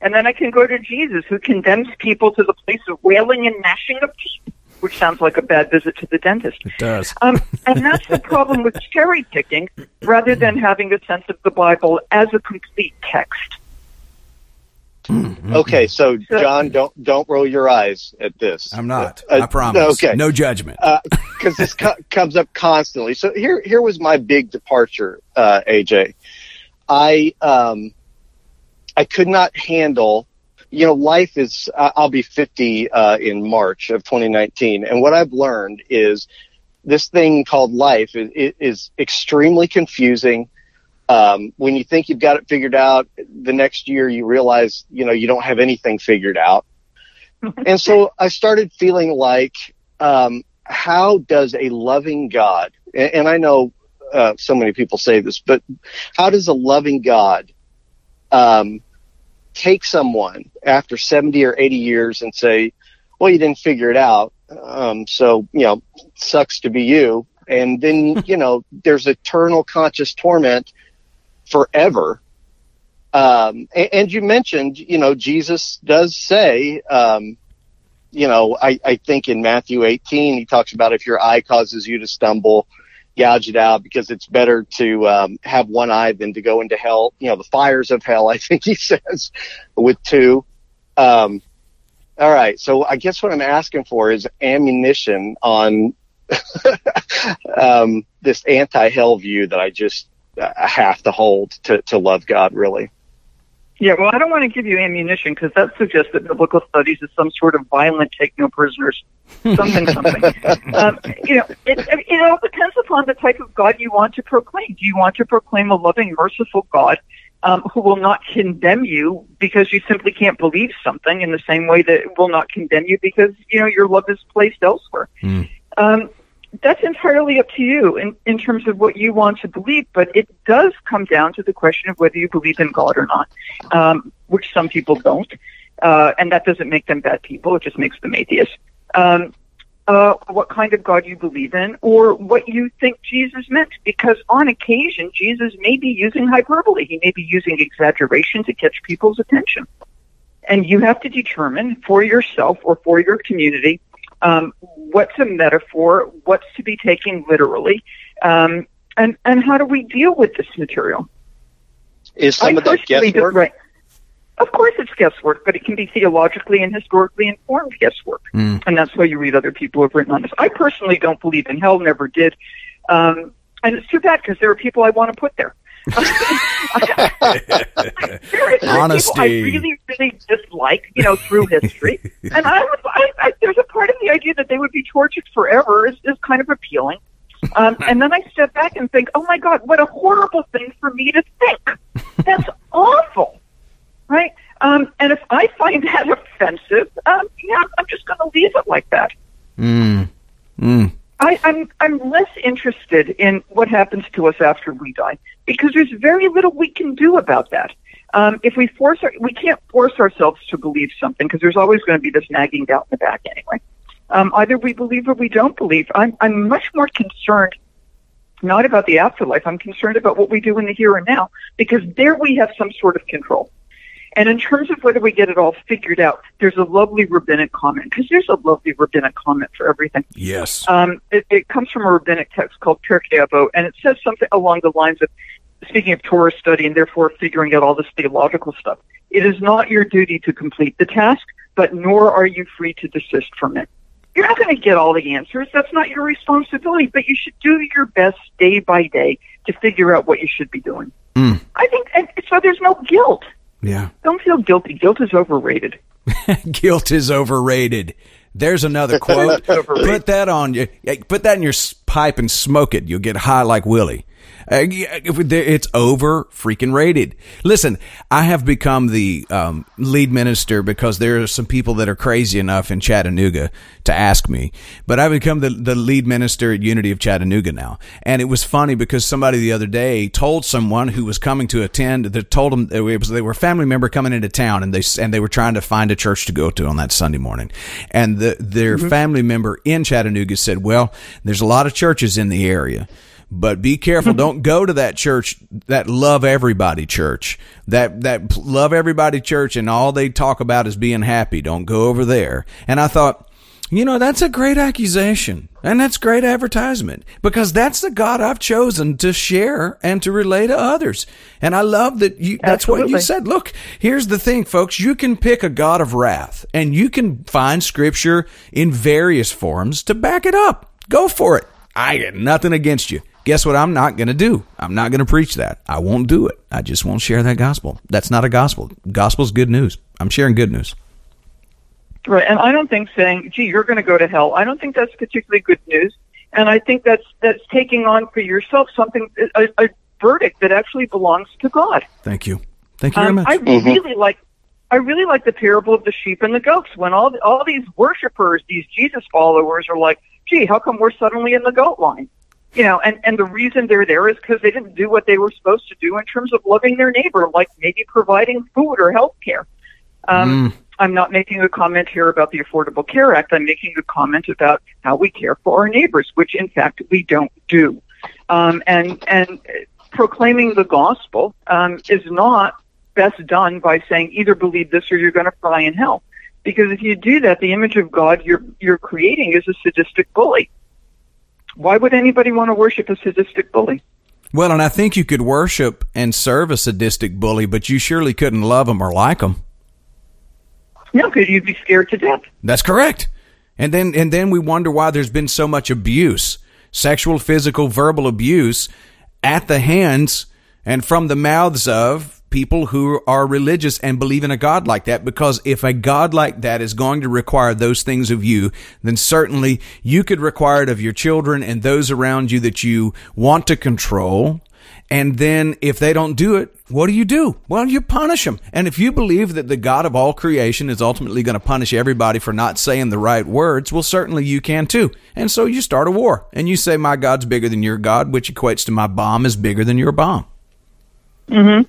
D: And then I can go to Jesus, who condemns people to the place of wailing and gnashing of teeth, which sounds like a bad visit to the dentist.
C: It does.
D: Um, and that's the problem with *laughs* cherry picking, rather than having a sense of the Bible as a complete text.
B: Okay, so John, don't don't roll your eyes at this.
C: I'm not.
B: Uh,
C: I promise.
B: okay.
C: No judgment.
B: because this co- *laughs* comes up constantly. So here, here was my big departure, uh, AJ. I, um, I could not handle, you know, life is, I'll be 50, uh, in March of 2019. And what I've learned is this thing called life is, is extremely confusing. Um, when you think you've got it figured out, the next year you realize, you know, you don't have anything figured out. *laughs* and so I started feeling like, um, how does a loving God, and, and I know uh, so many people say this, but how does a loving God um, take someone after 70 or 80 years and say, well, you didn't figure it out, um, so, you know, sucks to be you. And then, *laughs* you know, there's eternal conscious torment forever. Um, and, and you mentioned, you know, Jesus does say, um, you know, I, I think in Matthew 18, he talks about if your eye causes you to stumble, gouge it out because it's better to um, have one eye than to go into hell. You know, the fires of hell, *laughs* I think he says, with two. Um, all right. So I guess what I'm asking for is ammunition on *laughs* um, this anti hell view that I just uh, have to hold to, to love God, really.
D: Yeah, well, I don't want to give you ammunition because that suggests that biblical studies is some sort of violent take no prisoners, something, something. *laughs* um, you know, it, it all depends upon the type of God you want to proclaim. Do you want to proclaim a loving, merciful God um, who will not condemn you because you simply can't believe something in the same way that it will not condemn you because, you know, your love is placed elsewhere?
C: Mm.
D: Um, that's entirely up to you in, in terms of what you want to believe, but it does come down to the question of whether you believe in God or not, um, which some people don't. Uh, and that doesn't make them bad people, it just makes them atheists. Um, uh, what kind of God you believe in, or what you think Jesus meant, because on occasion, Jesus may be using hyperbole. He may be using exaggeration to catch people's attention. And you have to determine for yourself or for your community um, what's a metaphor, what's to be taken literally, um, and and how do we deal with this material?
B: Is some
D: I
B: of that guesswork?
D: right. Of course, it's guesswork, but it can be theologically and historically informed guesswork,
C: Mm.
D: and that's why you read other people who have written on this. I personally don't believe in hell, never did, um, and it's too bad because there are people I want to put there. *laughs* Seriously,
C: Honesty.
D: people I really, really dislike, you know, through history, *laughs* and I, would, I, I, there's a part of the idea that they would be tortured forever is, is kind of appealing. Um, and then I step back and think, oh my God, what a horrible thing for me to think. *laughs* That's awful, right? Um, and if I find *laughs* that offensive, um, yeah, I'm just going to leave it like that.
C: Mm. Mm.
D: I, I'm I'm less interested in what happens to us after we die because there's very little we can do about that. Um, if we force our, we can't force ourselves to believe something because there's always going to be this nagging doubt in the back anyway. Um, either we believe or we don't believe. I'm I'm much more concerned not about the afterlife. I'm concerned about what we do in the here and now because there we have some sort of control. And in terms of whether we get it all figured out, there's a lovely rabbinic comment because there's a lovely rabbinic comment for everything.
C: Yes.
D: Um, it, it comes from a rabbinic text called Pirkei Avot, and it says something along the lines of, speaking of Torah study and therefore figuring out all this theological stuff, it is not your duty to complete the task, but nor are you free to desist from it. You're not going to get all the answers. That's not your responsibility, but you should do your best day by day to figure out what you should be doing.
C: Mm.
D: I think, and so there's no guilt.
C: Yeah.
D: Don't feel guilty. Guilt is overrated. *laughs*
C: Guilt is overrated. There's another *laughs* quote. Put that on you. Put that in your pipe and smoke it. You'll get high like Willie. Uh, it's over freaking rated. Listen, I have become the um, lead minister because there are some people that are crazy enough in Chattanooga to ask me. But I've become the, the lead minister at Unity of Chattanooga now. And it was funny because somebody the other day told someone who was coming to attend that told them it was, they were a family member coming into town and they and they were trying to find a church to go to on that Sunday morning. And the, their mm-hmm. family member in Chattanooga said, "Well, there's a lot of churches in the area." But be careful. *laughs* Don't go to that church, that love everybody church, that, that love everybody church and all they talk about is being happy. Don't go over there. And I thought, you know, that's a great accusation and that's great advertisement because that's the God I've chosen to share and to relay to others. And I love that you, that's Absolutely. what you said. Look, here's the thing, folks. You can pick a God of wrath and you can find scripture in various forms to back it up. Go for it. I got nothing against you. Guess what? I'm not going to do. I'm not going to preach that. I won't do it. I just won't share that gospel. That's not a gospel. Gospel's good news. I'm sharing good news.
D: Right, and I don't think saying, "Gee, you're going to go to hell," I don't think that's particularly good news, and I think that's that's taking on for yourself something a, a verdict that actually belongs to God.
C: Thank you, thank you very um, much.
D: I mm-hmm. really like I really like the parable of the sheep and the goats when all all these worshipers, these Jesus followers, are like, "Gee, how come we're suddenly in the goat line?" You know, and and the reason they're there is because they didn't do what they were supposed to do in terms of loving their neighbor, like maybe providing food or health care. Um, mm. I'm not making a comment here about the Affordable Care Act. I'm making a comment about how we care for our neighbors, which in fact we don't do. Um, and and proclaiming the gospel um, is not best done by saying either believe this or you're going to fry in hell. Because if you do that, the image of God you're you're creating is a sadistic bully. Why would anybody want to worship a sadistic bully?
C: Well, and I think you could worship and serve a sadistic bully, but you surely couldn't love him or like him.
D: No, because you'd be scared to death.
C: That's correct. And then and then we wonder why there's been so much abuse, sexual, physical, verbal abuse at the hands and from the mouths of people who are religious and believe in a God like that. Because if a God like that is going to require those things of you, then certainly you could require it of your children and those around you that you want to control. And then if they don't do it, what do you do? Well, you punish them. And if you believe that the God of all creation is ultimately going to punish everybody for not saying the right words, well, certainly you can too. And so you start a war and you say, my God's bigger than your God, which equates to my bomb is bigger than your bomb.
D: Mm-hmm.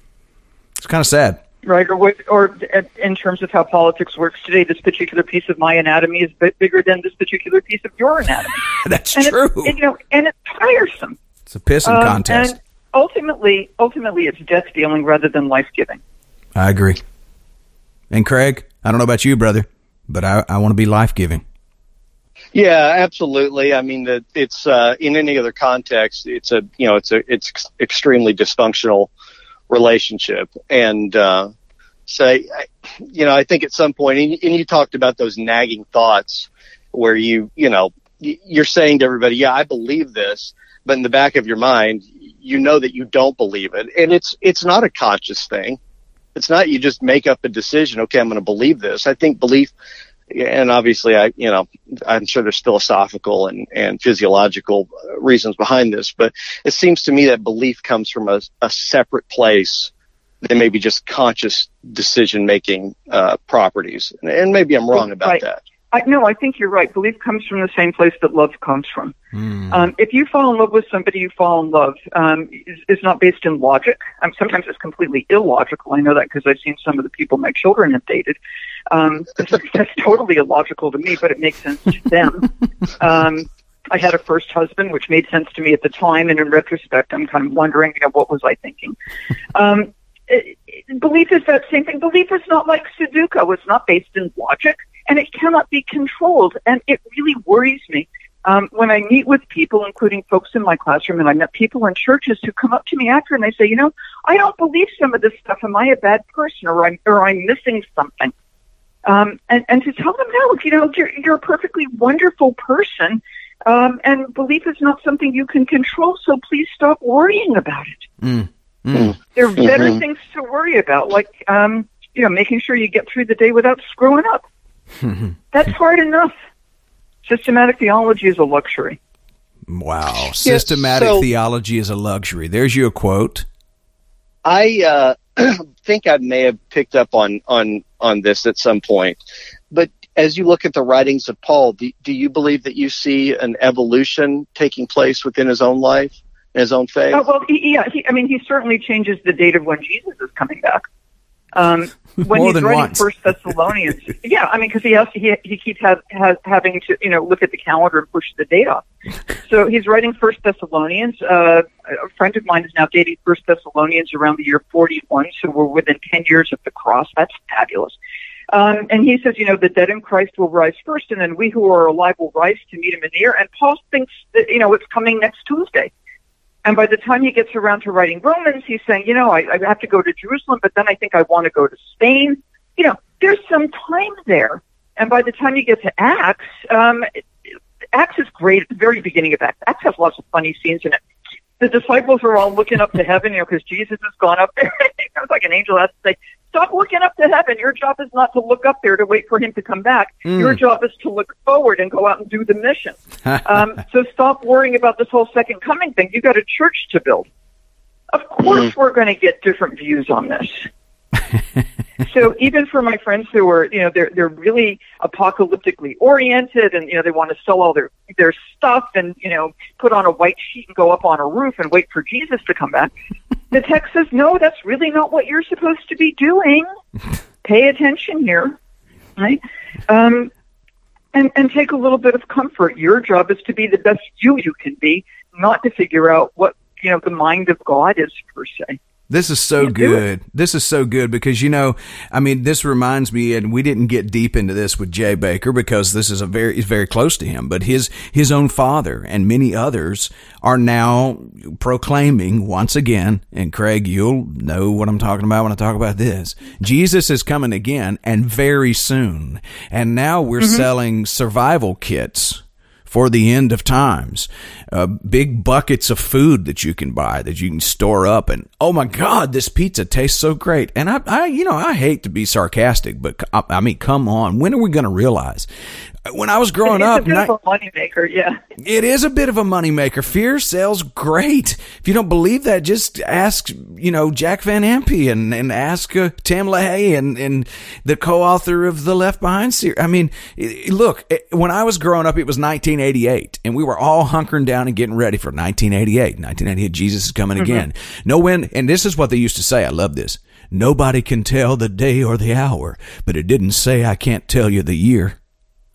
C: It's kind of sad.
D: Right, or what, or in terms of how politics works today, this particular piece of my anatomy is bit bigger than this particular piece of your anatomy. *laughs*
C: That's
D: and
C: true.
D: It, you know, and it's tiresome.
C: It's a pissing um, contest.
D: And ultimately, ultimately, it's death dealing rather than life giving.
C: I agree. And Craig, I don't know about you, brother, but I, I want to be life giving.
B: Yeah, absolutely. I mean, the, it's uh, in any other context, it's a you know, it's a it's extremely dysfunctional relationship, and uh, so you know, I think at some point, and, you talked about those nagging thoughts where you you know you're saying to everybody, yeah, I believe this, but in the back of your mind, you know that you don't believe it, and it's it's not a conscious thing. It's not you just make up a decision. Okay, I'm going to believe this. I think belief, and obviously, I you know I'm sure there's philosophical and and physiological reasons behind this, but it seems to me that belief comes from a, a separate place than maybe just conscious decision making uh, properties. And and, maybe I'm wrong about right. that.
D: I, no, I think you're right. Belief comes from the same place that love comes from. Mm. Um, if you fall in love with somebody, you fall in love. Um, is, is not based in logic. Um, sometimes it's completely illogical. I know that because I've seen some of the people my children have dated. Um, that's totally illogical to me, but it makes sense to them. um, I had a first husband, which made sense to me at the time, and in retrospect, I'm kind of wondering, you know, what was I thinking? Um, it, belief is that same thing. Belief is not like Sudoku. It's not based in logic and it cannot be controlled. And it really worries me um, when I meet with people, including folks in my classroom, and I met people in churches who come up to me after and they say, you know, I don't believe some of this stuff. Am I a bad person, or I'm or I'm missing something? Um, and and to tell them, no, you know, you're you're a perfectly wonderful person, um, and belief is not something you can control. So please stop worrying about it. Mm. Mm. There are better mm-hmm. things to worry about, like um, you know, making sure you get through the day without screwing up. *laughs* That's hard enough. Systematic theology is a luxury.
C: Wow. Systematic
B: so-
C: theology is a luxury. There's your quote.
B: I uh, *clears throat* think I may have picked up on on on this at some point, but as you look at the writings of Paul, do, do you believe that you see an evolution taking place within his own life, his own faith?
D: Oh, well, he, yeah, he, I mean, he certainly changes the date of when Jesus is coming back. Um, *laughs* when
C: More
D: he's writing. First Thessalonians, *laughs* yeah, I mean, because he has he he keeps ha- has, having to you know look at the calendar and push the date off. So he's writing First Thessalonians. Uh, a friend of mine is now dating First Thessalonians around the year forty-one, so we're within ten years of the cross. That's fabulous. Um, and he says, you know, the dead in Christ will rise first, and then we who are alive will rise to meet him in the air. And Paul thinks that you know it's coming next Tuesday. And by the time he gets around to writing Romans, he's saying, you know, I, I have to go to Jerusalem, but then I think I want to go to Spain. You know, there's some time there. And by the time you get to Acts, um, Acts is great at the very beginning of Acts. Acts has lots of funny scenes in it. The disciples are all looking up to heaven, you know, because Jesus has gone up there. *laughs* it's like an angel has to say, stop looking up to heaven. Your job is not to look up there to wait for him to come back. Your job is to look forward and go out and do the mission. *laughs* um, so stop worrying about this whole second coming thing. You've got a church to build. Of course, we're going to get different views on this. *laughs* so even for my friends who are, you know, they're they're really apocalyptically oriented, and you know, they want to sell all their their stuff, and you know, put on a white sheet and go up on a roof and wait for Jesus to come back. *laughs* The text says, no, that's really not what you're supposed to be doing. *laughs* Pay attention here, right? Um, and and take a little bit of comfort. Your job is to be the best you you can be, not to figure out what you know the mind of God is per se.
C: This is so good. This is so good because you know, I mean, this reminds me, and we didn't get deep into this with Jay Bakker because this is a very, is very close to him. But his his own father and many others are now proclaiming once again. And Craig, you'll know what I'm talking about when I talk about this. Jesus is coming again, and very soon. And now we're selling survival kits for the end of times. Uh, big buckets of food that you can buy that you can store up. And oh my God, this pizza tastes so great. And I, I you know, I hate to be sarcastic, but I, I mean, come on. When are we going to realize? When I was growing
D: it's
C: up,
D: a bit of a moneymaker, yeah.
C: it is a bit of a moneymaker. Fear sells great. If you don't believe that, just ask, you know, Jack Van Impe and, and ask uh, Tim LaHaye and, and the co-author of the Left Behind series. I mean, look, it- when I was growing up, it was 1988 and we were all hunkering down and getting ready for 1988. 1988, Jesus is coming again. No when, and this is what they used to say. I love this. Nobody can tell the day or the hour, but it didn't say I can't tell you the year.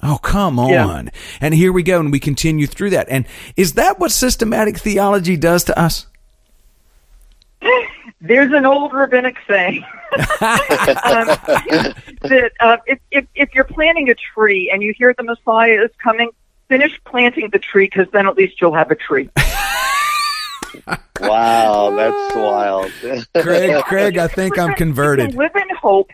C: Oh, come
D: Yeah.
C: on. And here we go, and we continue through that. And is that what systematic theology does to us? *laughs*
D: There's an old rabbinic saying *laughs* um, that uh, if, if, if you're planting a tree and you hear the Messiah is coming, finish planting the tree because then at least you'll have a tree. *laughs*
B: Wow, that's wild.
C: Craig, Craig, I think I'm converted.
D: can live in hope,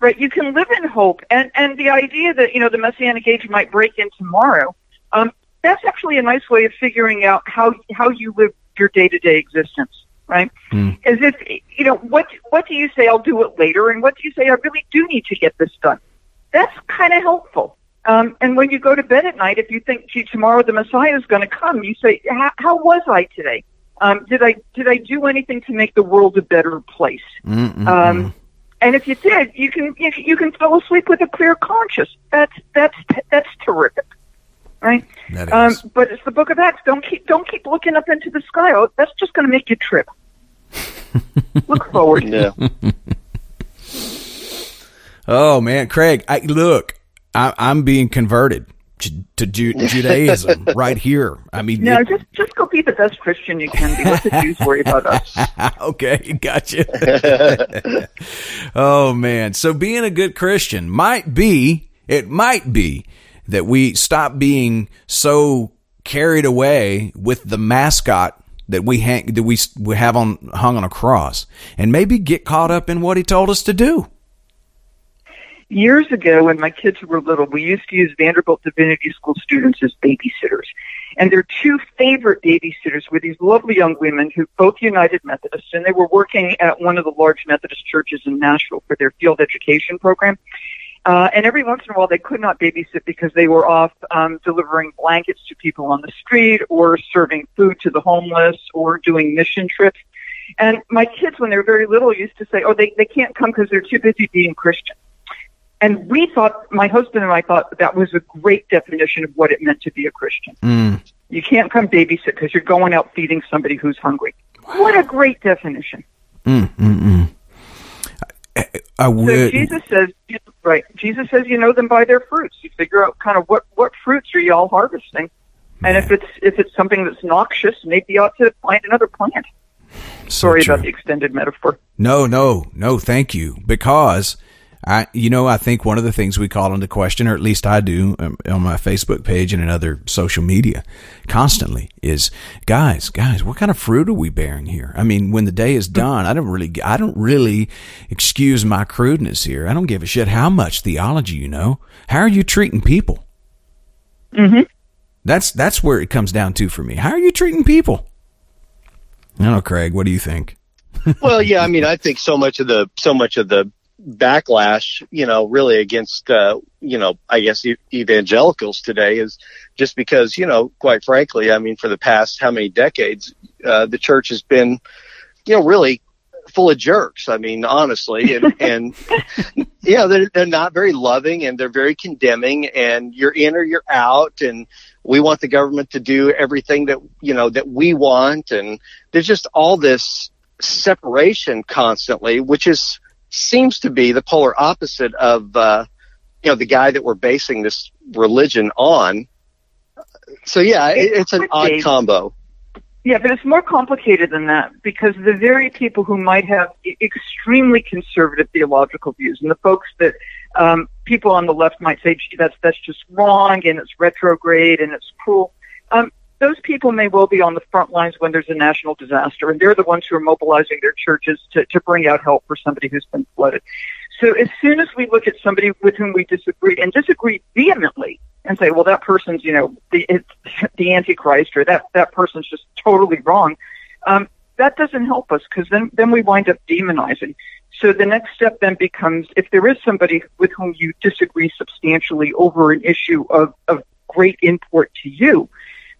D: right? You can live in hope, and and the idea that you know the messianic age might break in tomorrow. Um, that's actually a nice way of figuring out how how you live your day to day existence, right? As if you know what what do you say? I'll do it later, and what do you say? I really do need to get this done. That's kind of helpful. Um, and when you go to bed at night, if you think, gee, tomorrow the Messiah is going to come, you say, how, how was I today? Um, did I did I do anything to make the world a better place? Um, and if you did, you can you, can- you can fall asleep with a clear conscience. That's that's that's terrific, right?
C: That
D: Um, but it's the Book of Acts. Don't keep don't keep looking up into the sky. Oh, that's just going to make you trip. *laughs* Look forward.
B: yeah. *laughs*
C: Oh man, Craig, I, look, I, I'm being converted to, to Ju- Judaism *laughs* right here. I mean,
D: No,
C: it-
D: just just go be the best Christian you can be. Let the Jews worry about us. *laughs*
C: okay, gotcha. *laughs* oh man, so being a good Christian might be, it might be that we stop being so carried away with the mascot that we hang, that we, we have on hung on a cross, and maybe get caught up in what he told us to do.
D: Years ago, when my kids were little, we used to use Vanderbilt Divinity School students as babysitters. And their two favorite babysitters were these lovely young women who both United Methodists, and they were working at one of the large Methodist churches in Nashville for their field education program. Uh, and every once in a while, they could not babysit because they were off um, delivering blankets to people on the street, or serving food to the homeless, or doing mission trips. And my kids, when they were very little, used to say, "Oh, they they can't come because they're too busy being Christian." And we thought, my husband and I thought that was a great definition of what it meant to be a Christian.
C: Mm.
D: You can't come babysit because you're going out feeding somebody who's hungry. What a great definition.
C: Mm, mm, mm. I, I
D: So. Jesus says, right? Jesus says, you know them by their fruits. You figure out kind of what what fruits are y'all harvesting, and if it's if it's something that's noxious, maybe you ought to find another plant.
C: so
D: Sorry
C: true.
D: about the extended metaphor.
C: No, no, no, thank you. Because I, you know, I think one of the things we call into question, or at least I do um, on my Facebook page and in other social media constantly is guys, guys, what kind of fruit are we bearing here? I mean, when the day is done, I don't really, I don't really excuse my crudeness here. I don't give a shit how much theology you know. How are you treating people?
D: hmm
C: That's, that's where it comes down to for me. How are you treating people? I don't know, Craig, what do you think? *laughs*
B: well, yeah, I mean, I think so much of the so much of the backlash, you know, really against, uh, you know, I guess e- evangelicals today is just because, you know, quite frankly, I mean, for the past how many decades, uh, the church has been, you know, really full of jerks. I mean, honestly, and, *laughs* and yeah, they're, they're not very loving and they're very condemning and you're in or you're out and we want the government to do everything that, you know, that we want. And there's just all this separation constantly, which is, seems to be the polar opposite of, uh, you know, the guy that we're basing this religion on. So yeah, it, it's an odd combo.
D: Yeah, but it's more complicated than that because the very people who might have extremely conservative theological views and the folks that um, people on the left might say, gee, that's, that's just wrong and it's retrograde and it's cruel. Um, those people may well be on the front lines when there's a national disaster, and they're the ones who are mobilizing their churches to, to bring out help for somebody who's been flooded. So as soon as we look at somebody with whom we disagree and disagree vehemently and say, well, that person's, you know, the, *laughs* the Antichrist or that, that person's just totally wrong, um, that doesn't help us because then, then we wind up demonizing. So the next step then becomes if there is somebody with whom you disagree substantially over an issue of, of great import to you,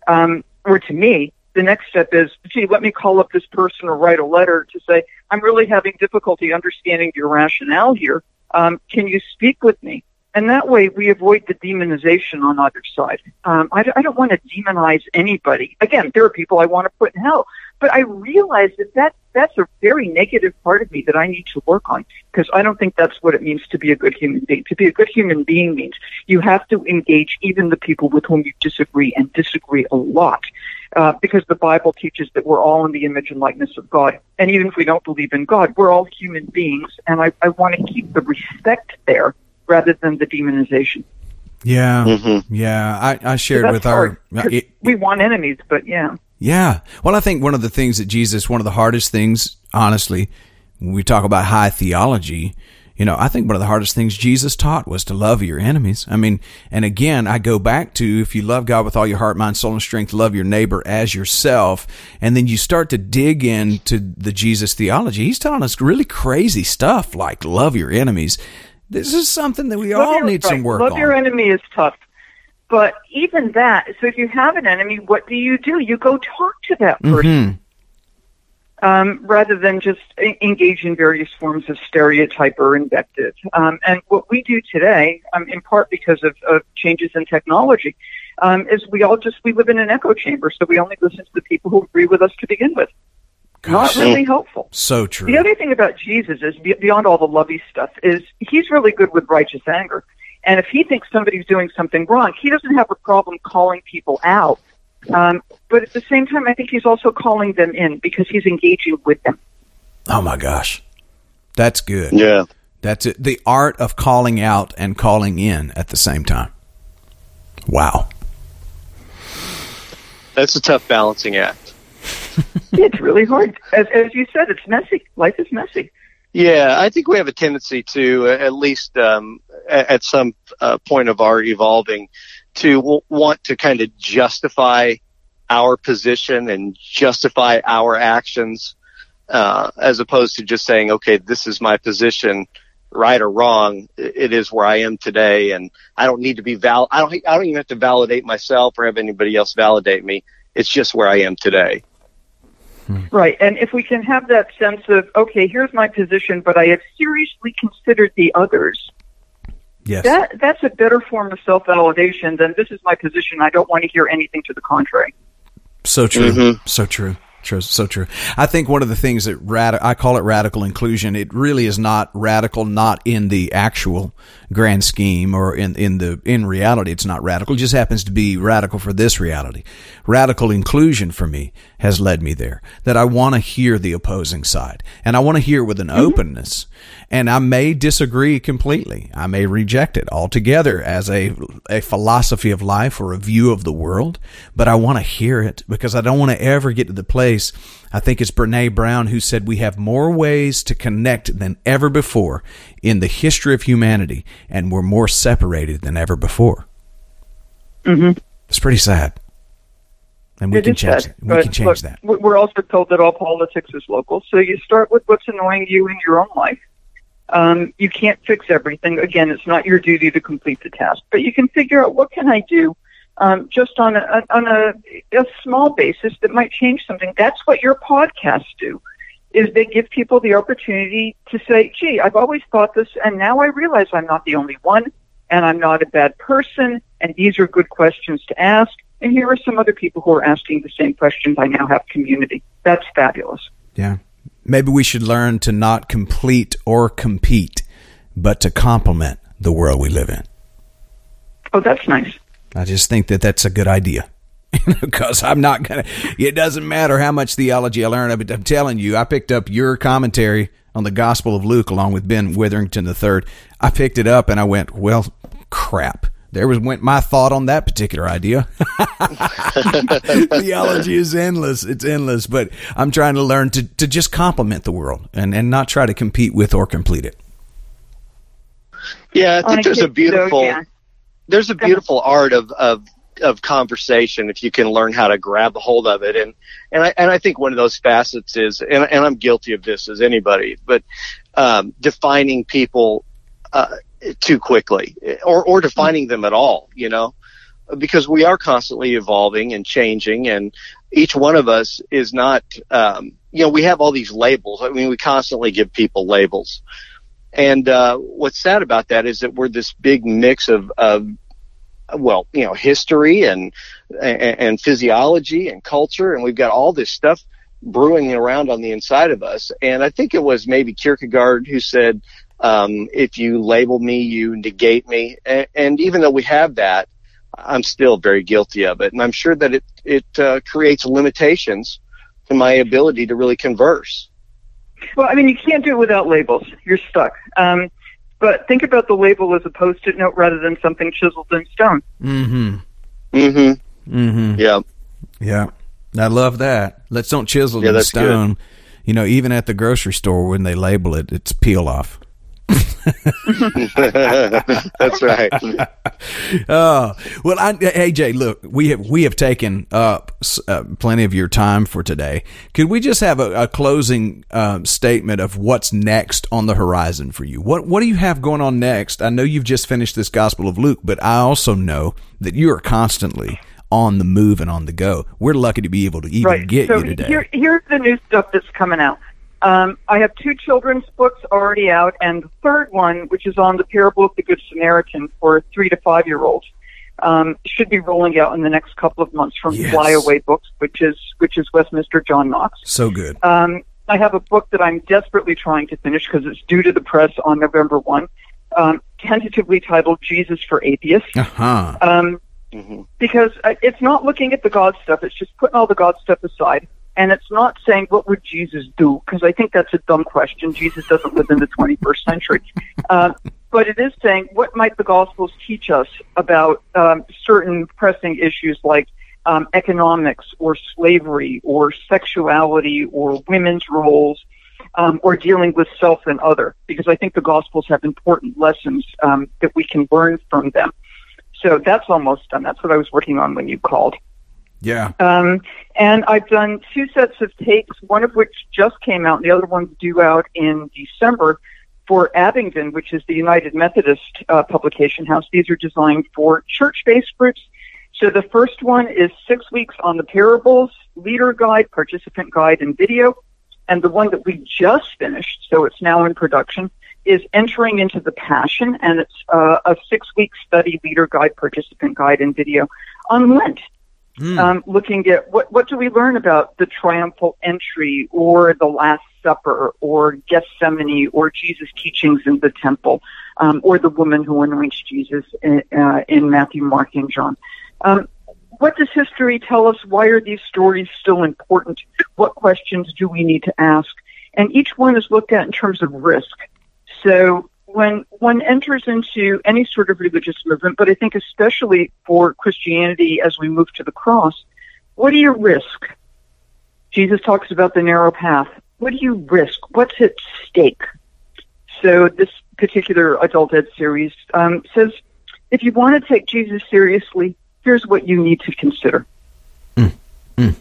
D: um, or to me, the next step is, gee, let me call up this person or write a letter to say, I'm really having difficulty understanding your rationale here. Um, can you speak with me? And that way we avoid the demonization on either side. Um, I, I don't want to demonize anybody. Again, there are people I want to put in hell, but I realize that, that that's a very negative part of me that I need to work on because I don't think that's what it means to be a good human being. To be a good human being means you have to engage even the people with whom you disagree and disagree a lot. Uh, because the Bible teaches that we're all in the image and likeness of God. And even if we don't believe in God, we're all human beings. And I, I want to keep the respect there rather than the demonization.
C: Yeah,
B: Mhm.
C: yeah. I, I shared
D: That's
C: with
D: hard,
C: our.
D: 'cause
C: It,
D: we want enemies, but yeah.
C: Yeah. Well, I think one of the things that Jesus, one of the hardest things, honestly, when we talk about high theology, you know, I think one of the hardest things Jesus taught was to love your enemies. I mean, and again, I go back to if you love God with all your heart, mind, soul, and strength, love your neighbor as yourself. And then you start to dig into the Jesus theology. He's telling us really crazy stuff like love your enemies. This is something that we
D: Love
C: all
D: your-
C: need some work
D: Love
C: on.
D: your enemy is tough. But even that, so if you have an enemy, what do you do? You go talk to that person.
C: Mhm.
D: um, rather than just engage in various forms of stereotype or invective. Um, and what we do today, um, in part because of, of changes in technology, um, is we all just we live in an echo chamber, so we only listen to the people who agree with us to begin with.
C: Gosh.
D: Not really helpful.
C: So true.
D: The other thing about Jesus is beyond all the lovey stuff is he's really good with righteous anger. And if he thinks somebody's doing something wrong, he doesn't have a problem calling people out. Um, but at the same time, I think he's also calling them in because he's engaging with them.
C: Oh my gosh. That's good.
B: Yeah.
C: That's it. The art of calling out and calling in at the same time. Wow.
B: That's a tough balancing act. *laughs*
D: it's really hard. As, as you said, it's messy. Life is messy.
B: Yeah, I think we have a tendency to, uh, at least um, at, some uh, point of our evolving, to want to kind of justify our position and justify our actions, uh, as opposed to just saying, "Okay, this is my position," right or wrong. It is where I am today, and I don't need to be val. I don't. I don't even have to validate myself or have anybody else validate me. It's just where I am today.
D: Right. And if we can have that sense of, okay, here's my position, but I have seriously considered the others,
C: Yes.
D: that that's a better form of self validation than this is my position. I don't want to hear anything to the contrary.
C: So true.
B: Mhm.
C: So true. True. So true. I think one of the things that rad- I call it radical inclusion. It really is not radical, not in the actual grand scheme or in, in the, in reality, it's not radical. It just happens to be radical for this reality. Radical inclusion for me has led me there that I want to hear the opposing side and I want to hear with an mm-hmm. openness and I may disagree completely. I may reject it altogether as a, a philosophy of life or a view of the world, but I want to hear it because I don't want to ever get to the place. I think it's Brene Brown who said we have more ways to connect than ever before in the history of humanity, and we're more separated than ever before.
D: Mm-hmm.
C: It's pretty sad. And we
D: It
C: can change
D: sad,
C: We can change
D: look,
C: that.
D: we- We're also told that all politics is local. So you start with what's annoying you in your own life. Um, you can't fix everything. Again, it's not your duty to complete the task, but you can figure out what can I do um, just on a on a, a small basis that might change something. That's what your podcasts do. Is they give people the opportunity to say, "Gee, I've always thought this, and now I realize I'm not the only one, and I'm not a bad person, and these are good questions to ask." And here are some other people who are asking the same questions. I now have community. That's fabulous.
C: Yeah. Maybe we should learn to not complete or compete, but to complement the world we live in.
D: Oh, that's nice.
C: I just think that that's a good idea. *laughs* Because I'm not gonna. It doesn't matter how much theology I learn. I'm telling you, I picked up your commentary on the Gospel of Luke along with Ben Witherington III. I picked it up and I went, well, crap. There was went my thought on that particular idea. *laughs* theology is endless. It's endless. But I'm trying to learn to to just complement the world and and not try to compete with or complete it.
B: Yeah, I
D: On
B: think there's a
D: kid- so,
B: beautiful
D: yeah.
B: There's a beautiful art of, of of conversation if you can learn how to grab a hold of it. And and I and I think one of those facets is and and I'm guilty of this as anybody but um, defining people uh, too quickly or or defining them at all you know because we are constantly evolving and changing and each one of us is not um, you know we have all these labels. I mean we constantly give people labels and uh, what's sad about that is that we're this big mix of, of well, you know, history and, and and physiology and culture, and we've got all this stuff brewing around on the inside of us. And I think it was maybe Kierkegaard who said, um, "If you label me, you negate me." And, and even though we have that, I'm still very guilty of it, and I'm sure that it it uh, creates limitations to my ability to really converse.
D: Well, I mean, you can't do it without labels. You're stuck. Um, but think about the label as a post-it note rather than something chiseled in stone.
C: Mm-hmm.
B: Mm-hmm.
C: Mm-hmm.
B: Yeah.
C: Yeah. I love that. Let's don't chisel
B: Yeah,
C: in
B: that's
C: stone. You know, even at the grocery store when they label it, it's peel off. *laughs*
B: That's right.
C: Oh well, I, hey Jay, look, we have we have taken up uh, plenty of your time for today. Could we just have a, a closing um, statement of what's next on the horizon for you? What what do you have going on next? I know you've just finished this Gospel of Luke, but I also know that you are constantly on the move and on the go. We're lucky to be able to even
D: right.
C: get
D: so
C: you today.
D: Here, here's the new stuff that's coming out. Um, I have two children's books already out, and the third one, which is on the parable of the Good Samaritan for three to five year olds, um, should be rolling out in the next couple of months from
C: Yes.
D: Flyaway Books, which is which is Westminster John Knox.
C: so good.
D: Um, I have a book that I'm desperately trying to finish because it's due to the press on November 1, um, tentatively titled Jesus for Atheists.
C: Uh huh.
D: Um,
B: hmm
D: because uh, it's not looking at the God stuff, it's just putting all the God stuff aside. And it's not saying, what would Jesus do? Because I think that's a dumb question. Jesus doesn't live in the 21st century. *laughs* Uh, but it is saying, what might the Gospels teach us about um, certain pressing issues like um, economics or slavery or sexuality or women's roles um, or dealing with self and other? Because I think the Gospels have important lessons um, that we can learn from them. So that's almost done. That's what I was working on when you called.
C: Yeah.
D: Um, and I've done two sets of takes, one of which just came out, and the other one's due out in December, for Abingdon, which is the United Methodist uh, publication house, these are designed for church-based groups. So the first one is six weeks on the parables, leader guide, participant guide, and video. And the one that we just finished, so it's now in production, is entering into the passion, and it's uh, a six-week study, leader guide, participant guide, and video on Lent. Mm. Um, looking at what what do we learn about the triumphal entry or the Last Supper or Gethsemane or Jesus' teachings in the temple um, or the woman who anoints Jesus in, uh, in Matthew, Mark, and John. Um, what does history tell us? Why are these stories still important? What questions do we need to ask? And each one is looked at in terms of risk. So when one enters into any sort of religious movement, but I think especially for Christianity as we move to the cross, what do you risk? Jesus talks about the narrow path. What do you risk? What's at stake? So this particular adult ed series um, says, if you want to take Jesus seriously, here's what you need to consider. Mm,
C: mm.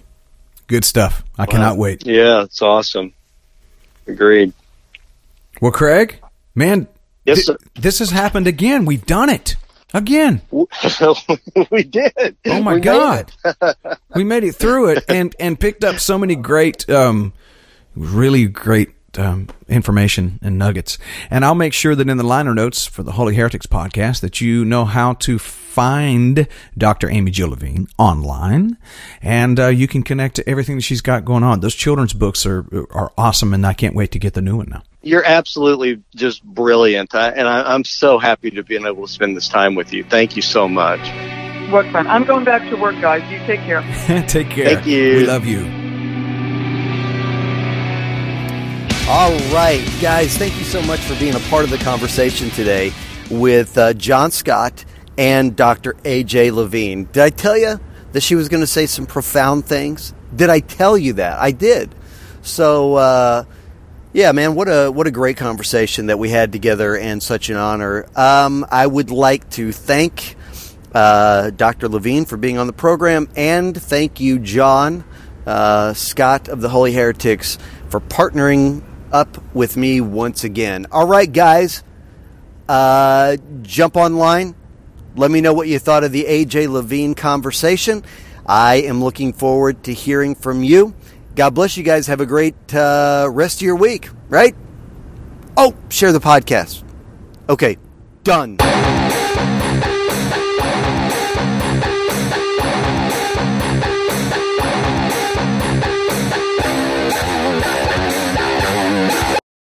C: Good stuff. I wow. cannot wait.
B: Yeah, it's awesome. Agreed.
C: Well, Craig, man, yes, th- this has happened again. We've done it again. *laughs*
B: we did.
C: Oh my
B: we
C: god, made *laughs* we made it through it and and picked up so many great, um, really great um, information and nuggets. And I'll make sure that in the liner notes for the Holy Heretics podcast that you know how to find Dr. Amy Jill Levine online, and uh, you can connect to everything that she's got going on. Those children's books are are awesome, and I can't wait to get the new one now.
B: You're absolutely just brilliant, I, and I, I'm so happy to be able to spend this time with you. Thank you so much.
D: What fun! I'm going back to work, guys. You take care. *laughs*
C: take care.
B: Thank you.
C: We love you.
A: All right, guys, thank you so much for being a part of the conversation today with uh, John Scott and Dr. AJ Levine. Did I tell you that she was going to say some profound things? Did I tell you that? I did. So, uh, yeah, man, what a what a great conversation that we had together, and such an honor. Um, I would like to thank uh, Dr. Levine for being on the program, and thank you, John uh, Scott of the Holy Heretics, for partnering up with me once again. All right, guys, uh, jump online. Let me know what you thought of the AJ Levine conversation. I am looking forward to hearing from you. God bless you guys. Have a great uh, rest of your week, right? Oh, share the podcast. Okay, done.